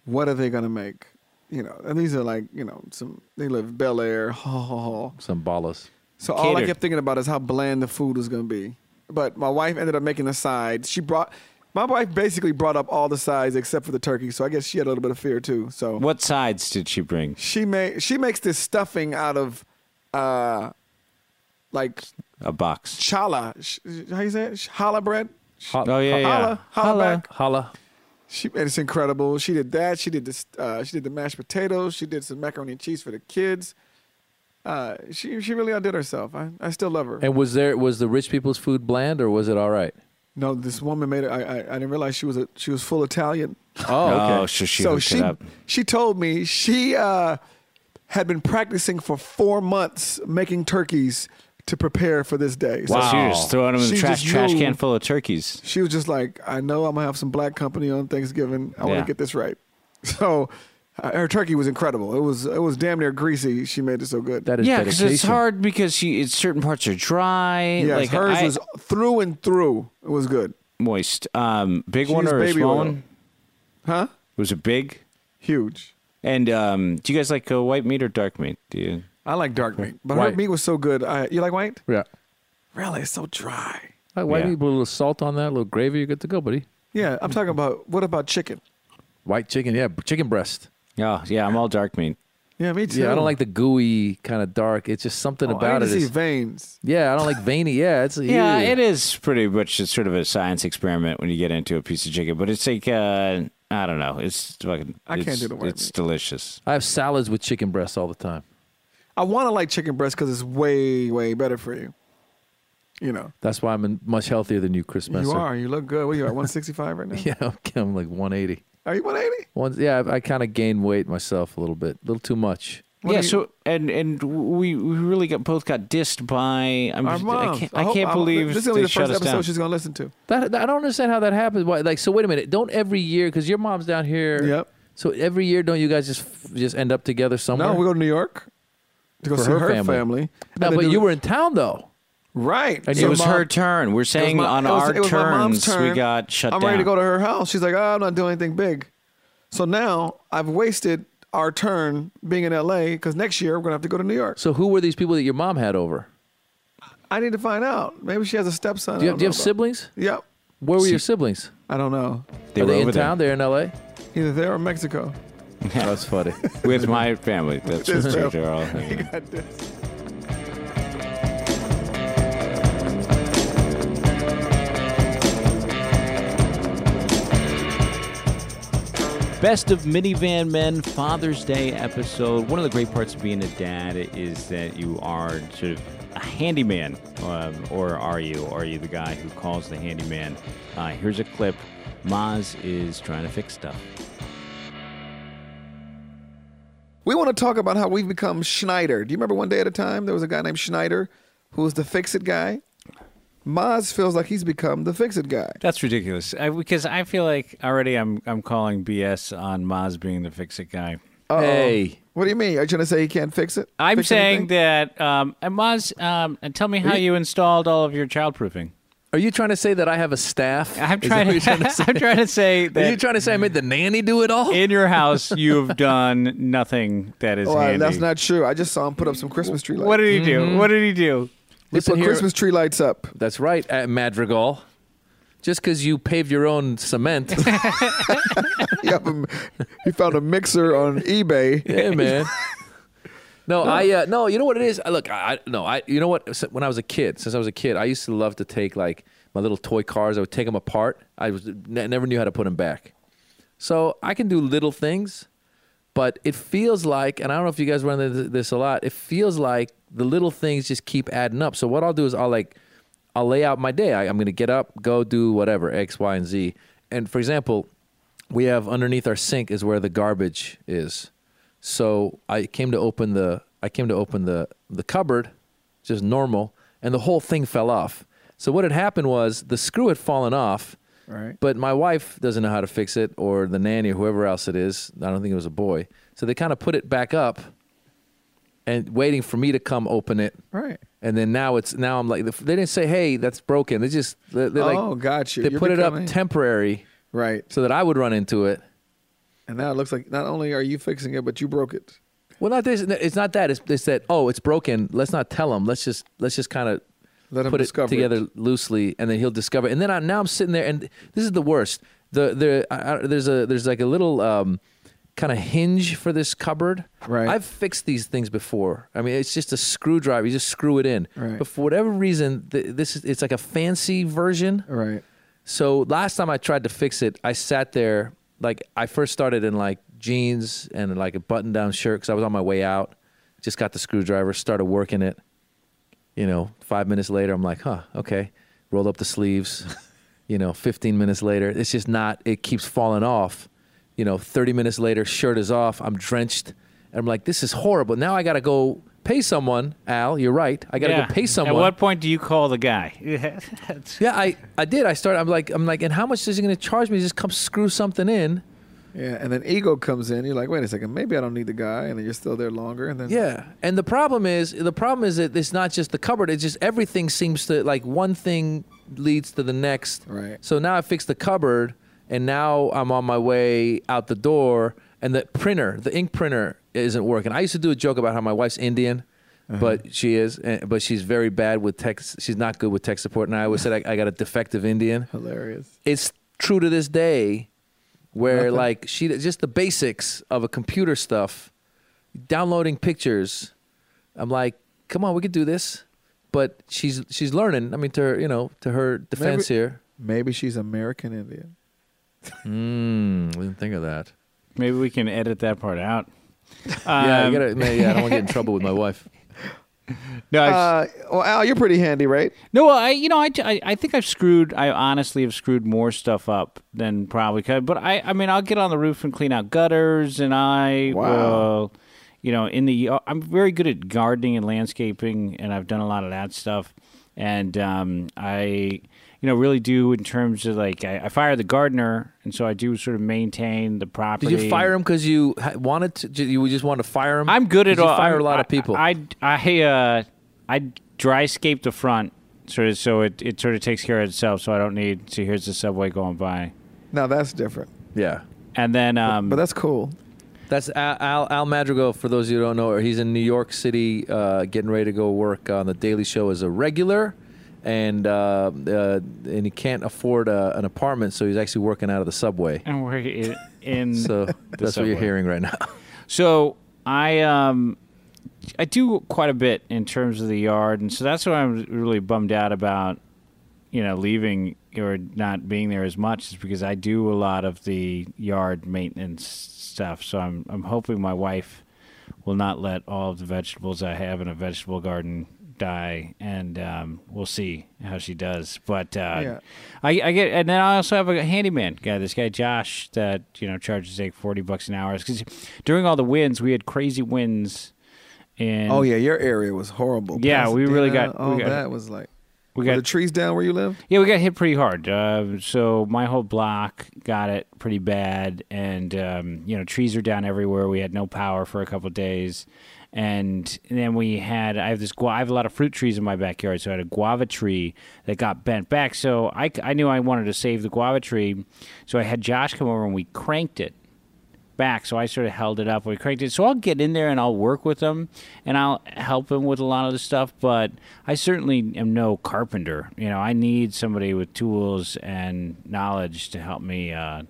what are they gonna make? you know, and these are like you know some they live Bel Air, [laughs] ha ha ha. Some ballas. So all I kept thinking about is how bland the food was gonna be. But my wife ended up making the sides. She brought my wife basically brought up all the sides except for the turkey. So I guess she had a little bit of fear too. So What sides did she bring? she made she makes this stuffing out of uh like A box. challah. How you say it? Challah bread. Oh yeah, yeah. Holla, holla back. Holla. She and it's incredible. She did that. She did this. Uh, she did the mashed potatoes. She did some macaroni and cheese for the kids. Uh, she she really outdid herself. I, I still love her. And was there was the rich people's food bland or was it all right? no, this woman made it. I, I I didn't realize she was a she was full Italian. Oh, okay. Oh, so she so she up. she told me she uh, had been practicing for four months making turkeys to prepare for this day. So So she was just throwing them in the She trash just trash can full of turkeys. she was just like, I know I'm gonna have some black company on Thanksgiving. I want to get this right. [laughs] So her turkey was incredible. It was it was damn near greasy. She made it so good. That is Yeah, because it's hard because she it's certain parts are dry. yes, like hers I- was through and through. It was good, moist. Um, big She one used or a baby small oil. one? huh? Was it big? Huge. And um, do you guys like uh, white meat or dark meat? Do you? I like dark meat, but her White. meat was so good. I, you like white? Yeah. Really, it's so dry. Like, Why Yeah. do you put a little salt on that, a little gravy, you're good to go, buddy. Yeah, I'm talking about. What about chicken? White chicken, yeah, chicken breast. Oh, yeah, I'm all dark meat. Yeah, me too. Yeah, I don't like the gooey kind of dark. It's just something Oh, I about need it. to see is- veins. yeah, I don't like veiny. Yeah, it's [laughs] Yeah, ew. it is pretty much just sort of a science experiment when you get into a piece of chicken. But it's like uh, I don't know. It's fucking. I can't it's- do the white It's meat. delicious. I have salads with chicken breasts all the time. I want to like chicken breast because it's way way better for you. You know, That's why I'm in- much healthier than you, Chris Spencer. you are. You look good. What are you at? [laughs] 165 right now? Yeah, I'm, I'm like 180. Are you 180? One, yeah, I, I kind of gained weight myself a little bit, a little too much. What yeah. you- So and and we we really got both got dissed by. I'm Our just, mom. I can't, I hope- can't believe this is gonna be the first episode down. she's gonna listen to. That, that- I don't understand how that happens. Why, like, so wait a minute. Don't every year because your mom's down here. Yep. So every year, don't you guys just just end up together somewhere? No, we go to New York to go For see her her, family. family. No, but do- you were in town though. Right. And it was mom- her turn. We're saying my- on it was- our it was my mom's turns we got shut down. I'm ready to go to her house. She's like, oh, I'm not doing anything big. So now I've wasted our turn being in LA because next year we're gonna have to go to New York. So who were these people that your mom had over? I need to find out. Maybe she has a stepson. Do you have, don't you have siblings? Yep. Where were See- your siblings? I don't know. They Are were they over in there. town? They're in L.A. Either there or Mexico. [laughs] That's funny. [laughs] with my family. That's [laughs] This what family. they're all. Best of Minivan Men Father's Day episode. One of the great parts of being a dad is that you are sort of a handyman. Um, or are you? Are you the guy who calls the handyman? Uh, here's a clip. Maz is trying to fix stuff. We want to talk about how we've become Schneider. Do you remember one day at a time there was a guy named Schneider who was the fix it guy? Maz feels like he's become the fix it guy. That's ridiculous. I, because I feel like already I'm I'm calling BS on Maz being the fix it guy. Uh-oh. Hey. What do you mean? Are you trying to say he can't fix it? I'm Fix saying anything? that um, and Maz, um, and tell me how you installed all of your childproofing. Are you trying to say that I have a staff? I'm Is that trying what to, you're trying to [laughs] say? I'm trying to say Are you trying to say I made the nanny do it all? in your [laughs] house you've done nothing that is Oh, handy. that's not true. I just saw him put up some Christmas tree lights. What did he do? What did he do? He Listen put here. Christmas tree lights up. That's right, at Madrigal. Just because you paved your own cement, [laughs] a- he found a mixer on eBay. yeah, man. [laughs] No, I uh, no. You know what it is? I, look, I no. I you know what? When I was a kid, since I was a kid, I used to love to take like my little toy cars. I would take them apart. I was ne- never knew how to put them back. So I can do little things, but it feels like, and I don't know if you guys run into this a lot. It feels like the little things just keep adding up. So what I'll do is I'll like, I'll lay out my day. I, I'm going to get up, go do whatever X, Y, and Z. And for example, we have underneath our sink is where the garbage is. So I came to open the I came to open the the cupboard, just normal, and the whole thing fell off. So what had happened was the screw had fallen off, Right. but my wife doesn't know how to fix it, or the nanny, or whoever else it is. I don't think it was a boy. So they kind of put it back up, and waiting for me to come open it. Right. And then now it's now I'm like they didn't say hey that's broken. They just they, they oh, like got you. they You're put it up temporary Right. so that I would run into it. And now it looks like not only are you fixing it, but you broke it. Well, not this. It's not that. It's, it's that. Oh, it's broken. Let's not tell him. Let's just let's just kind of Let him put it together it. loosely, and then he'll discover. And then I, now I'm sitting there, and this is the worst. The the I, I, there's a there's like a little um, kind of hinge for this cupboard. Right. I've fixed these things before. I mean, it's just a screwdriver. You just screw it in. Right. But for whatever reason, th- this is it's like a fancy version. Right. So last time I tried to fix it, I sat there like I first started in like jeans and like a button-down shirt because I was on my way out. Just got the screwdriver, started working it. You know, five minutes later, I'm like, huh, okay. Rolled up the sleeves. [laughs] you know, 15 minutes later, it's just not. It keeps falling off. You know, 30 minutes later, shirt is off. I'm drenched, and I'm like, this is horrible. Now I got to go pay someone. Al, you're right. I got to Yeah. go pay someone. At what point do you call the guy? [laughs] Yeah, I, I did. I started. I'm like, I'm like, and how much is he going to charge me? to Just come screw something in. Yeah. And then ego comes in. You're like, wait a second, maybe I don't need the guy, and then you're still there longer, and then Yeah, and the problem is, the problem is that it's not just the cupboard. It's just everything seems to like one thing leads to the next. Right. So now I fixed the cupboard, and now I'm on my way out the door, and the printer, the ink printer, isn't working. I used to do a joke about how my wife's Indian. But she is, eh, but she's very bad with tech. She's not good with tech support. And I always said I, I got a defective Indian. hilarious. it's true to this day where Nothing. like she just the basics of a computer stuff downloading pictures i'm like come on we could do this but she's she's learning i mean to her you know to her defense Maybe- here Maybe she's American Indian. Mm, we didn't think of that Maybe we can edit that part out. [laughs] yeah, Um, you gotta, man, yeah i don't want to get in trouble with my [laughs] wife no, I- Uh, well, Al, you're pretty handy, right? No, well, I you know I, I, I think I've screwed. I honestly have screwed more stuff up than probably could. But I I mean I'll get on the roof and clean out gutters, and I Wow. will, you know, in the I'm very good at gardening and landscaping, and I've done a lot of that stuff. And um, I you know really do in terms of like I, I fire the gardener, and so I do sort of maintain the property. did you fire him because you wanted to you just wanted to fire him I'm good at Did you all. fire I'm- a lot I, of people I I uh I dry scape the front sort of so it, it sort of takes care of itself so I don't need so here's the subway going by. Now that's different, yeah And then um but that's cool. That's Al, Al, Al Madrigal. For those of you who don't know, he's in New York City, uh, getting ready to go work on the Daily Show as a regular, and uh, uh, and he can't afford uh an apartment, so he's actually working out of the subway. and we're in, in So that's what you're hearing right now. So I um I do quite a bit in terms of the yard, and so that's what I'm really bummed out about. You know, leaving or not being there as much is because I do a lot of the yard maintenance stuff. So I'm I'm hoping my wife will not let all of the vegetables I have in a vegetable garden die, and um, we'll see how she does. But uh, Yeah. I, I get, and then I also have a handyman guy, this guy Josh, that you know charges like forty bucks an hour. Because during all the winds, we had crazy winds. And oh yeah, your area was horrible. Yeah, we really got- all we got- that was like. We Were got the trees down where you live. Yeah, we got hit pretty hard. Uh, so my whole block got it pretty bad, and um, you know trees are down everywhere. We had no power for a couple of days, and then we had I have this I have a lot of fruit trees in my backyard, so I had a guava tree that got bent back. So I, I knew I wanted to save the guava tree, so I had Josh come over and we cranked it back. So I sort of held it up. We cranked it. So I'll get in there and I'll work with him and I'll help him with a lot of the stuff. But I certainly am no carpenter. You know, I need somebody with tools and knowledge to help me uh,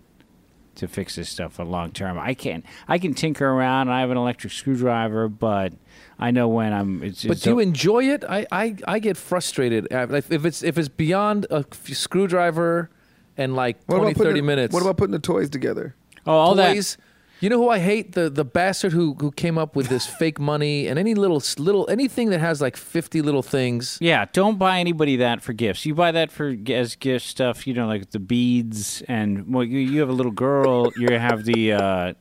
to fix this stuff for long term. I can't. I can tinker around. I have an electric screwdriver, but I know when I'm. It's, But it's do you enjoy it? I, I, I get frustrated if it's if it's beyond a f- screwdriver and like 20, 30 putting, minutes. What about putting the toys together? oh, all that. You know who I hate? The the bastard who who came up with this [laughs] fake money and any little little anything that has like fifty little things. Yeah, don't buy anybody that for gifts. You buy that for as gift stuff, you know, like the beads and well, you, you have a little girl, you have the uh,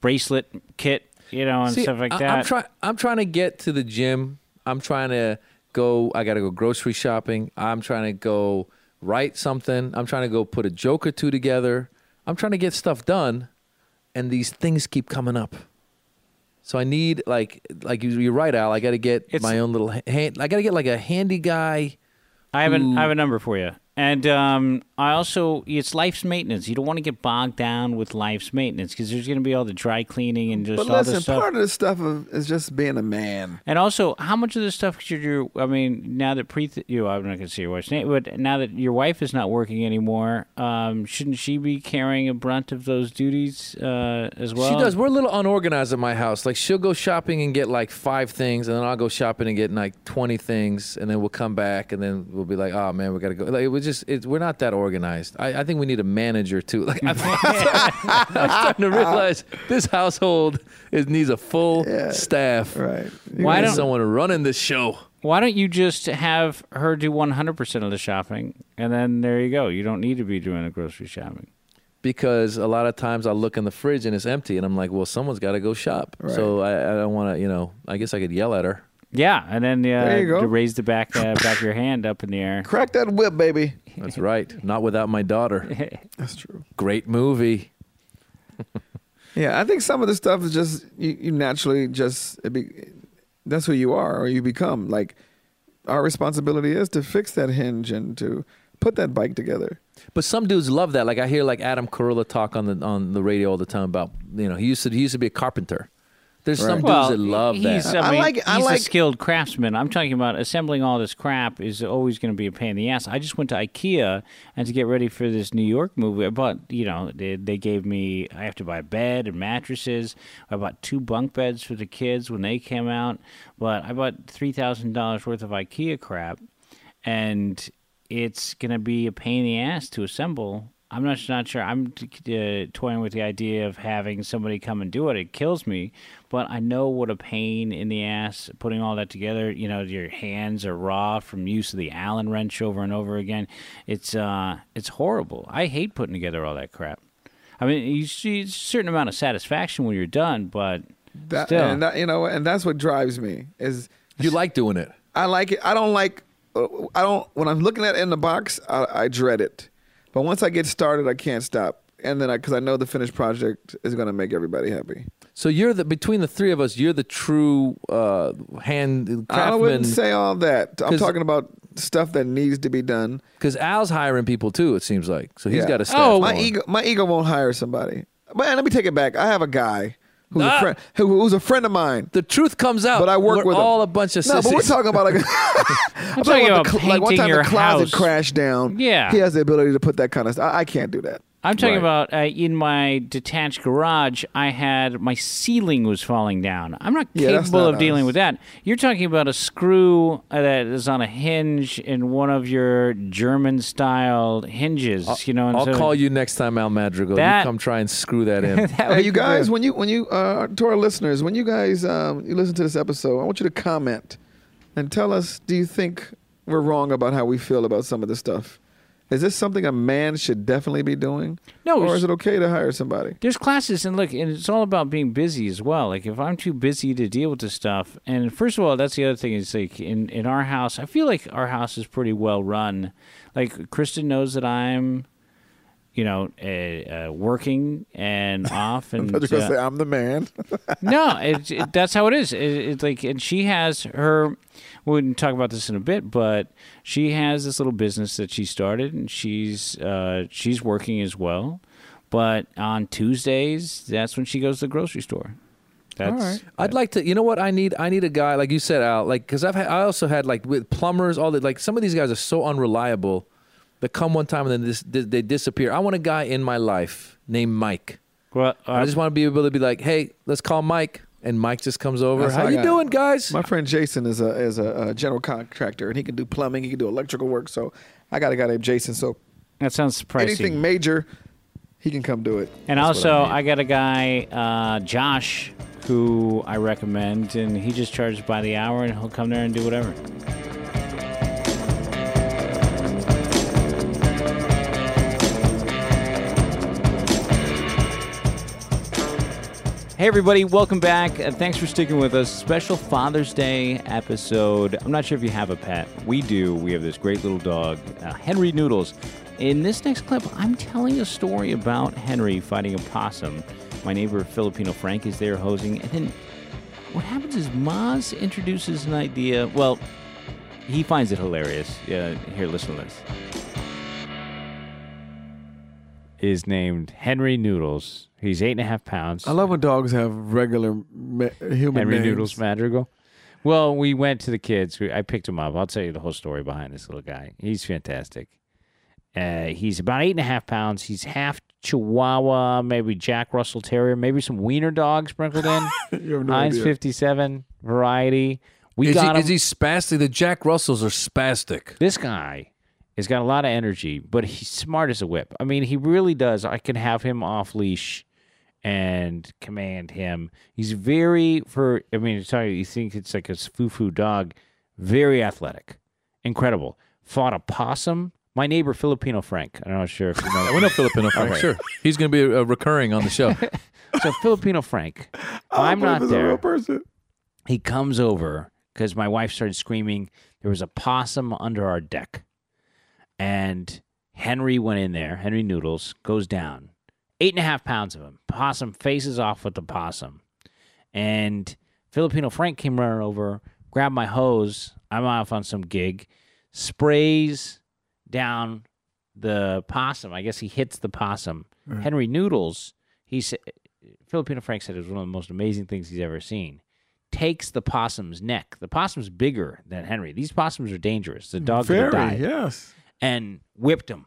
bracelet kit, you know, and See, stuff like I- that. I'm trying. I'm trying to get to the gym. I'm trying to go. I got to go grocery shopping. I'm trying to go write something. I'm trying to go put a joke or two together. I'm trying to get stuff done, and these things keep coming up. So I need like like you- you're right, Al. I got to get It's- my own little hand. I got to get like a handy guy. I have a. I have a number for you. And um, I also, it's life's maintenance. You don't want to get bogged down with life's maintenance because there's going to be all the dry cleaning and just But all listen, this stuff. part of the stuff of, is just being a man. And also, how much of this stuff should you? I mean, now that pre, you, I'm not going to say your wife's name, but now that your wife is not working anymore, um, shouldn't she be carrying a brunt of those duties uh, as well? She does. We're a little unorganized at my house. Like she'll go shopping and get like five things, and then I'll go shopping and get like twenty things, and then we'll come back, and then we'll be like, "Oh man, we gotta go." Like it was just, it, we're not that organized. I, I think we need a manager too. [laughs] Like I'm, [laughs] I'm starting to realize this household is, needs a full staff. Right. Why Need don't- someone running this show? Why don't you just have her do 100% of the shopping, and then there you go. You don't need to be doing the grocery shopping. because a lot of times I look in the fridge and it's empty, and I'm like, well, someone's got to go shop. So I, I don't want to, you know. I guess I could yell at her. Yeah, and then uh, There you go. to raise the back uh, back of your hand up in the air. [laughs] Crack that whip, baby. That's right. Not without my daughter. [laughs] That's true. Great movie. [laughs] Yeah, I think some of the stuff is just you, you naturally just it be, that's who you are or you become. Like our responsibility is to fix that hinge and to put that bike together. But some dudes love that. Like I hear like Adam Carolla talk on the on the radio all the time about you know he used to he used to be a carpenter. There's some dudes Well, that love he's, that. I I mean, like- I he's like- a skilled craftsman. I'm talking about assembling all this crap is always going to be a pain in the ass. I just went to IKEA and to get ready for this New York movie. I bought, you know, they, they gave me, I have to buy a bed and mattresses. I bought two bunk beds for the kids when they came out. But I bought $3,000 worth of IKEA crap. And it's going to be a pain in the ass to assemble. I'm not not sure. I'm uh, toying with the idea of having somebody come and do it. It kills me, but I know what a pain in the ass putting all that together. You know, your hands are raw from use of the Allen wrench over and over again. It's uh, it's horrible. I hate putting together all that crap. I mean, you see a certain amount of satisfaction when you're done, but That, Still. and that, you know, and that's what drives me is you like doing it. I like it. I don't like. uh, I don't. When I'm looking at it in the box, I, I dread it. But once I get started, I can't stop. And then, I because I, know the finished project is going to make everybody happy. So you're the between the three of us, you're the true uh, hand I wouldn't say all that. I'm talking about stuff that needs to be done. because Al's hiring people too. It seems like so he's Yeah. got a staff. Oh, My going. ego, my ego won't hire somebody. But let me take it back. I have a guy who's Ah. a friend, who, who's a friend of mine. The truth comes out. But I work We're with him. all a bunch of No, but we're talking about [laughs] [laughs] like. I'm, talking about the cl- like one painting time your the closet house. crashed down. Yeah. he has the ability to put that kind of stuff. I, I can't do that. I'm talking Right. about uh, in my detached garage. I had my ceiling was falling down. I'm not Yeah, capable not of dealing with that. You're talking about a screw uh, that is on a hinge in one of your German style hinges. you know, I'll so- call you next time, Al Madrigal. That- you come try and screw that in. [laughs] that Hey, you guys, do. when you when you uh, to our listeners, when you guys um, you listen to this episode, I want you to comment and tell us: Do you think we're wrong about how we feel about some of this stuff? Is this something a man should definitely be doing? No, or is it okay to hire somebody? There's classes, and look, and it's all about being busy as well. Like if I'm too busy to deal with this stuff, and first of all, that's the other thing is like in in our house, I feel like our house is pretty well run. Like Kristen knows that I'm, you know, uh, uh, working and [laughs] off, and I was uh, say, I'm the man. [laughs] no, it, [laughs] it, that's how it is. It, it's like, and she has her. We can talk about this in a bit, but she has this little business that she started, and she's uh, she's working as well. But on Tuesdays, that's when she goes to the grocery store. That's right. I'd like to. You know what? I need. I need a guy like you said, Al. Like because I've had. I also had like with plumbers. All the like. Some of these guys are so unreliable. They come one time and then dis, dis- they disappear. I want a guy in my life named Mike. well. I Uh, just want to be able to be like, hey, let's call Mike, and Mike just comes over. That's How how you doing, guys? My friend Jason is a is a, a general contractor, and he can do plumbing. He can do electrical work. So I got a guy named Jason. So that sounds pricey. anything major, he can come do it. and That's also, I I, got a guy, uh, Josh, who I recommend, and he just charges by the hour, and he'll come there and do whatever. Hey, everybody, welcome back. Uh, thanks for sticking with us. Special Father's Day episode. I'm not sure if you have a pet. We do. We have this great little dog, uh, Henry Noodles. In this next clip, I'm telling a story about Henry fighting a possum. My neighbor, Filipino Frank, is there hosing. And then what happens is Maz introduces an idea. Well, he finds it hilarious. Uh, here, listen to this. is named Henry Noodles. He's eight and a half pounds. I love when dogs have regular ma- human Henry names. Noodles Madrigal. Well, we went to the kids. We, I picked him up. I'll tell you the whole story behind this little guy. He's fantastic. Uh, he's about eight and a half pounds. He's half Chihuahua, maybe Jack Russell Terrier, maybe some Wiener dog sprinkled in. [laughs] You have no Heinz idea. 57 variety. We Is he, got him. is he spastic? The Jack Russells are spastic. this guy has got a lot of energy, but he's smart as a whip. I mean, he really does. I can have him off leash and command him. He's very for. I mean, sorry, you think it's like a foo-foo dog. Very athletic, incredible. Fought a possum. My neighbor Filipino Frank. I'm not sure if you know. [laughs] We know Filipino Frank. Sure, he's going to be uh, recurring on the show. [laughs] so Filipino Frank. [laughs] I I'm not it's a real there. person. he comes over because my wife started screaming there was a possum under our deck and henry went in there henry noodles goes down eight and a half pounds of him possum faces off with the possum and filipino frank came running over grabbed my hose i'm off on some gig sprays down the possum i guess he hits the possum henry noodles he said filipino frank said it was one of the most amazing things he's ever seen takes the possum's neck. The possum's bigger than Henry. These possums are dangerous. The mm, dog could have Very, died. yes. And whipped him.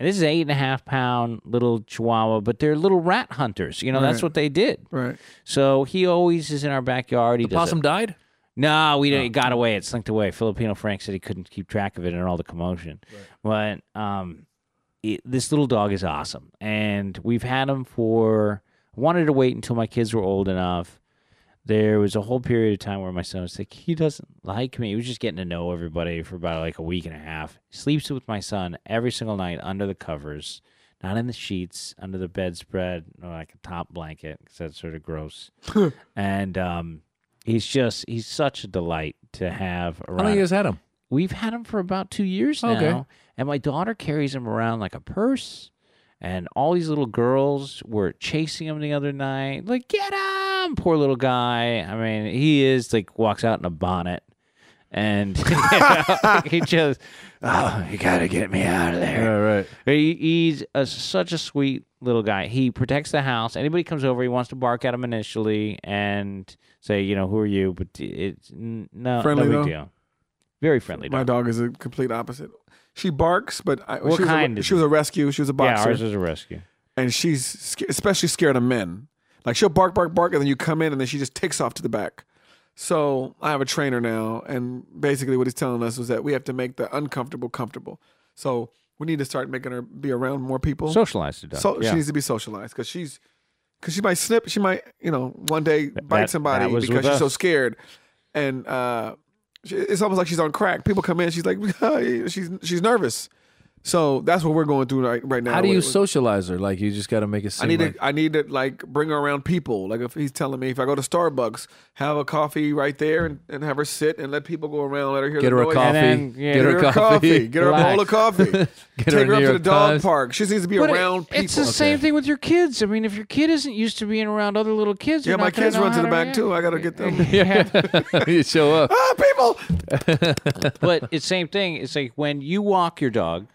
And this is an eight and a half pound little chihuahua, but they're little rat hunters. You know, that's what they did. Right. So he always is in our backyard. He The possum it. died. No, we didn't. It got away. It slinked away. Filipino Frank said he couldn't keep track of it and all the commotion. Right. But um, it, this little dog is awesome, and we've had him for. Wanted to wait until my kids were old enough. There was a whole period of time where my son was like, he doesn't like me. He was just getting to know everybody for about like a week and a half. Sleeps with my son every single night under the covers, not in the sheets, under the bedspread, or like a top blanket, because that's sort of gross. and um, he's just, he's such a delight to have around. How long you guys had him? We've had him for about two years now. Okay. And my daughter carries him around like a purse. And all these little girls were chasing him the other night. Like, get Poor little guy. I mean, he is like, walks out in a bonnet. And you [laughs] know, he just, oh, you got to get me out of there. right. He, he's a, such a sweet little guy. He protects the house. Anybody comes over, he wants to bark at him initially and say, you know, who are you? But it's n- no, Friendly, no big deal. Very friendly. My dog. is a complete opposite. She barks, but I, What she, was kind a, is she was a rescue. She was a boxer. Yeah, ours is a rescue. and she's especially scared of men. Like she'll bark, bark, bark, and then you come in, and then she just takes off to the back. So I have a trainer now, and basically what he's telling us was that we have to make the uncomfortable comfortable. So we need to start making her be around more people. Socialized dog. So yeah. she needs to be socialized because she's because she might snip. She might you know one day bite that- somebody that because she's so scared, and uh, she, it's almost like she's on crack. People come in, she's like [laughs] she's she's nervous. So that's what we're going through right right now. How do you with- socialize her? Like you just got to make it seem I need like to I need to like bring her around people. Like if he's telling me if I go to Starbucks, have a coffee right there and, and have her sit and let people go around, let her hear get the her a noise. coffee. then, yeah, get her a coffee. get her a bowl of coffee, [laughs] Get take her her up to the dog Times. park. She needs to be But it- around people. it's the same thing with your kids. I mean, if your kid isn't used to being around other little kids, Yeah, my not gonna kids run to the back react. too. I got to get them. [laughs] Yeah. [laughs] you show up. ah, people. but it's the same thing. It's like when you walk your dog,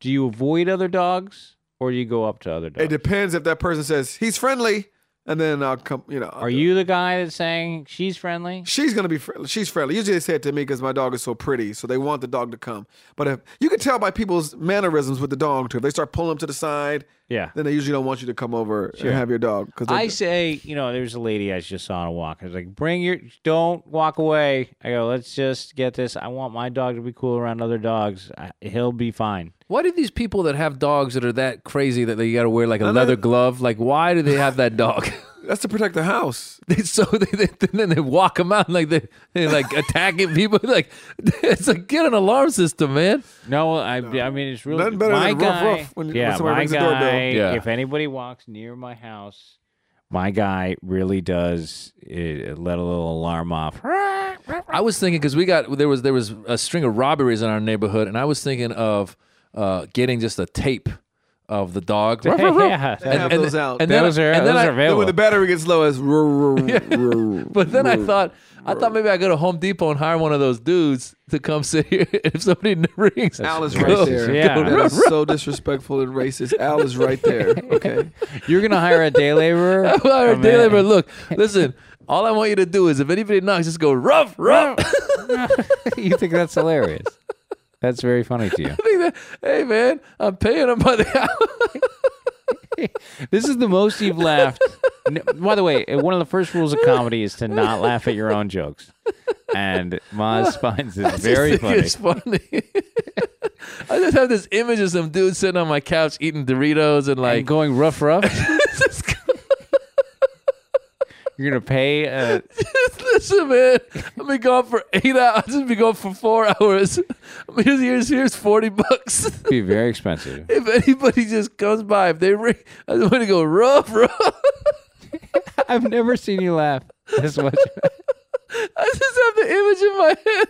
do you avoid other dogs or do you go up to other dogs? It depends if that person says he's friendly, and then I'll come. You know, I'll Are you the guy that's saying she's friendly? She's gonna be. Fr- she's friendly. Usually they say it to me because my dog is so pretty, so they want the dog to come. But if you can tell by people's mannerisms with the dog too, if they start pulling them to the side, Yeah. then they usually don't want you to come over and have your dog. Because I say, you know, there's a lady I just saw on a walk. I was like, bring your, don't walk away. I go, let's just get this. I want my dog to be cool around other dogs. I, he'll be fine. Why do these people that have dogs that are that crazy that they got to wear like a leather glove? Like, why do they have that dog? [laughs] that's to protect the house. [laughs] They, so they, they then they walk them out like they they like attacking people. [laughs] Like it's like get an alarm system, man. No, I, I mean, it's really Nothing better my than rough, guy. rough when- when yeah, somebody my rings the doorbell. guy. Yeah. If anybody walks near my house, my guy really does uh, let a little alarm off. I was thinking because we got there was there was a string of robberies in our neighborhood, and I was thinking of uh, getting just a tape of the dog. yeah. have those out. And then, Those are- and then those I- are Then when the battery gets low, it's. [laughs] [laughs] But then I thought, I thought maybe I go to Home Depot and hire one of those dudes to come sit here. [laughs] If somebody rings, Al is go- right there. Yeah. That is so disrespectful and racist. Al is right there. Okay. You're gonna hire a day laborer. I hire a Oh, day man. laborer. Look, listen. All I want you to do is, if anybody knocks, just go rough, rough. you think that's hilarious? That's very funny to [laughs] you. I think that, hey man, I'm paying them by the hour. [laughs] This is the most you've laughed. By the way, one of the first rules of comedy is to not laugh at your own jokes. And Maz finds it very funny. It's funny. [laughs] I just have this image of some dude sitting on my couch eating Doritos and And like going rough, rough. You're gonna pay. Uh, [laughs] Listen, man, I've been gone for eight hours. I've been gone for four hours. Here's, here's, here's 40 bucks. be very expensive. [laughs] if anybody just comes by, if they ring, I just want to go rough, [laughs] rough. I've never seen you laugh this much. I just have the image in my head.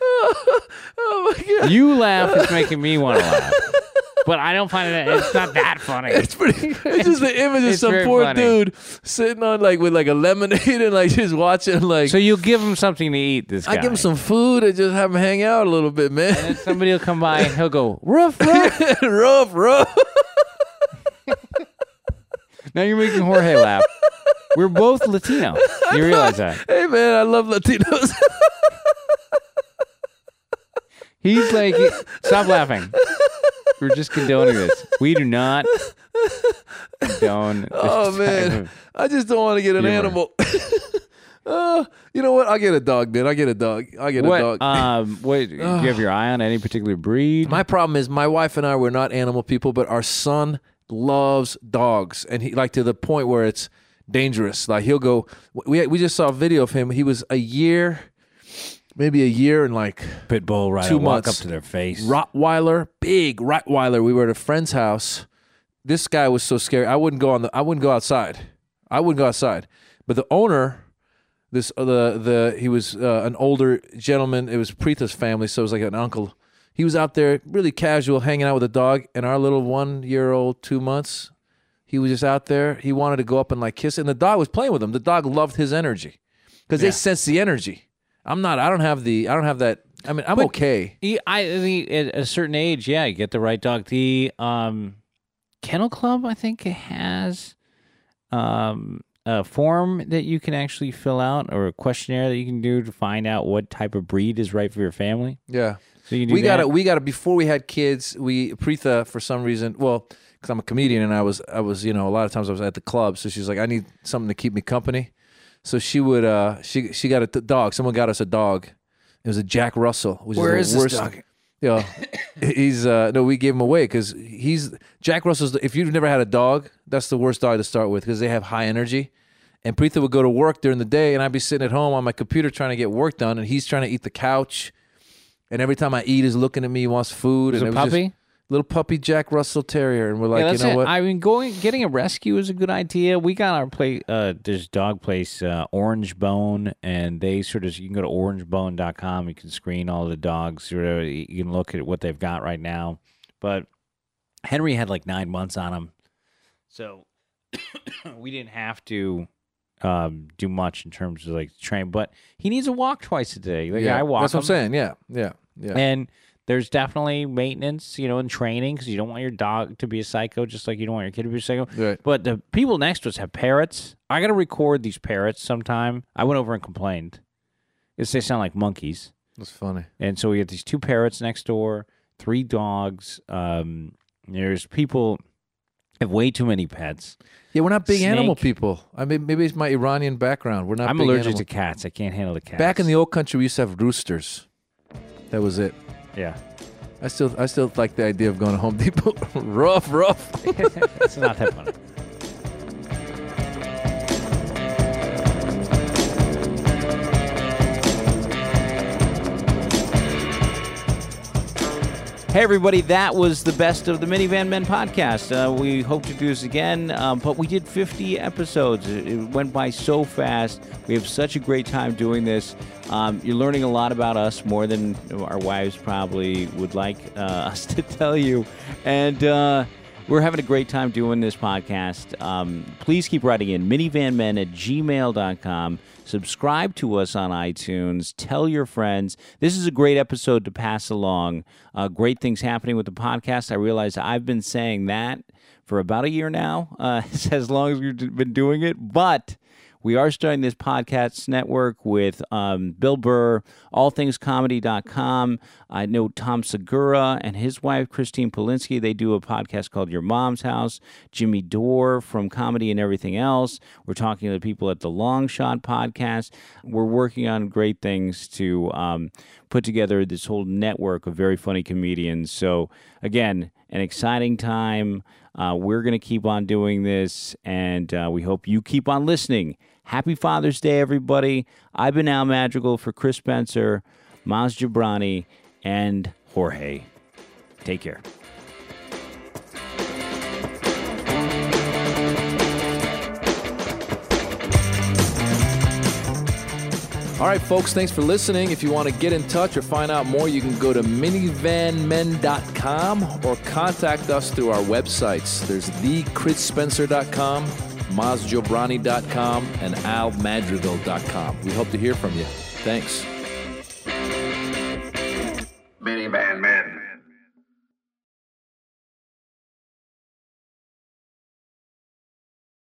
oh, [laughs] oh my God. You laugh is making me want to laugh, but I don't find it. It's not that funny. [laughs] It's pretty. It's just the image of some poor funny. dude sitting on like with like a lemonade [laughs] and like just watching like. So you give him something to eat. This guy. I give him some food and just have him hang out a little bit, man. And then somebody will come by and he'll go rough, rough. rough, rough. Now you're making Jorge laugh. We're both Latino. [laughs] You realize that? Hey man, I love Latinos. [laughs] He's like, stop laughing. We're just condoning this. We do not condone. oh man, I just don't want to get an humor. animal. [laughs] uh, you know what? I'll get a dog, man. I'll get a dog. I'll get a dog. Um, what? Do you [sighs] have your eye on any particular breed? My problem is my wife and I were not animal people, but our son loves dogs, and he like to the point where it's dangerous. Like he'll go. We we just saw a video of him. He was a year, maybe a year and like Pit bull right? Two walk months. up to their face. Rottweiler, big Rottweiler. We were at a friend's house. This guy was so scary. I wouldn't go on the. I wouldn't go outside. I wouldn't go outside. But the owner, this uh, the the he was uh, an older gentleman. It was Preetha's family, so it was like an uncle. He was out there, really casual, hanging out with a dog, and our little one year old, two months. He was just out there. He wanted to go up and like kiss it, and the dog was playing with him. The dog loved his energy because they sense the energy. I'm not. I don't have the. I don't have that. I mean, I'm But- okay. Yeah, I I mean, at a certain age, yeah, you get the right dog. The um, Kennel Club, I think, has um, a form that you can actually fill out or a questionnaire that you can do to find out what type of breed is right for your family. Yeah. So you can do we got it. We got it before we had kids. We Preetha for some reason. Well, because I'm a comedian and I was I was you know a lot of times I was at the club, so she's like I need something to keep me company. So she would uh she she got a t- dog. Someone got us a dog. It was a Jack Russell. Which Where is is the this worst. dog? Yeah, [coughs] he's uh no. We gave him away because he's Jack Russell's. If you've never had a dog, that's the worst dog to start with because they have high energy. And Preetha would go to work during the day, and I'd be sitting at home on my computer trying to get work done, and he's trying to eat the couch. And every time I eat, he's looking at me, he wants food. There's and a it was just puppy. little puppy Jack Russell Terrier, and we're like, yeah, you that's know it. what? I mean, going getting a rescue is a good idea. We got our place, uh, this dog place, uh, Orange Bone, and they sort of you can go to orangebone.com. You can screen all the dogs. Of, you can look at what they've got right now. But Henry had like nine months on him, so [coughs] we didn't have to um, do much in terms of like train. But he needs a walk twice a day. Like yeah, I walk. That's what I'm him. saying. Yeah, yeah, yeah. And there's definitely maintenance, you know, and training because you don't want your dog to be a psycho, just like you don't want your kid to be a psycho. Right. But the people next to us have parrots. I got to record these parrots sometime. I went over and complained. Because they sound like monkeys. That's funny. And so we get these two parrots next door, three dogs. Um, there's people have way too many pets. Yeah, we're not big animal people. I mean, maybe it's my Iranian background. We're not. I'm allergic animal- to cats. I can't handle the cats. Back in the old country, we used to have roosters. That was it. yeah, I still, I still like the idea of going to Home Depot. [laughs] rough, rough. [laughs] it's not that funny. Hey, everybody, that was the best of the Minivan Men podcast. Uh, we hope to do this again, um, but we did 50 episodes. It, went by so fast. We have such a great time doing this. Um, you're learning a lot about us, more than our wives probably would like uh, [laughs] us to tell you. And, uh, we're having a great time doing this podcast. Um, please keep writing in minivanmen at gmail.com. Subscribe to us on iTunes. Tell your friends. This is a great episode to pass along. Uh, great things happening with the podcast. I realize I've been saying that for about a year now, uh, [laughs] as long as we've been doing it. But we are starting this podcast network with um, Bill Burr, allthingscomedy.com. I know Tom Segura and his wife, Christine Polinsky. They do a podcast called Your Mom's House. Jimmy Dore from Comedy and Everything Else. We're talking to the people at the Long Shot podcast. We're working on great things to um, put together this whole network of very funny comedians. So, again, an exciting time. Uh, we're going to keep on doing this, and uh, we hope you keep on listening. Happy Father's Day, everybody. I've been Al Madrigal for Chris Spencer, Maz Jobrani, and Jorge. Take care. All right, folks, thanks for listening. If you want to get in touch or find out more, you can go to minivanmen.com or contact us through our websites. There's thechrisspencer.com, mazjobrani.com, and almadrigal.com. We hope to hear from you. Thanks. Minivan Man.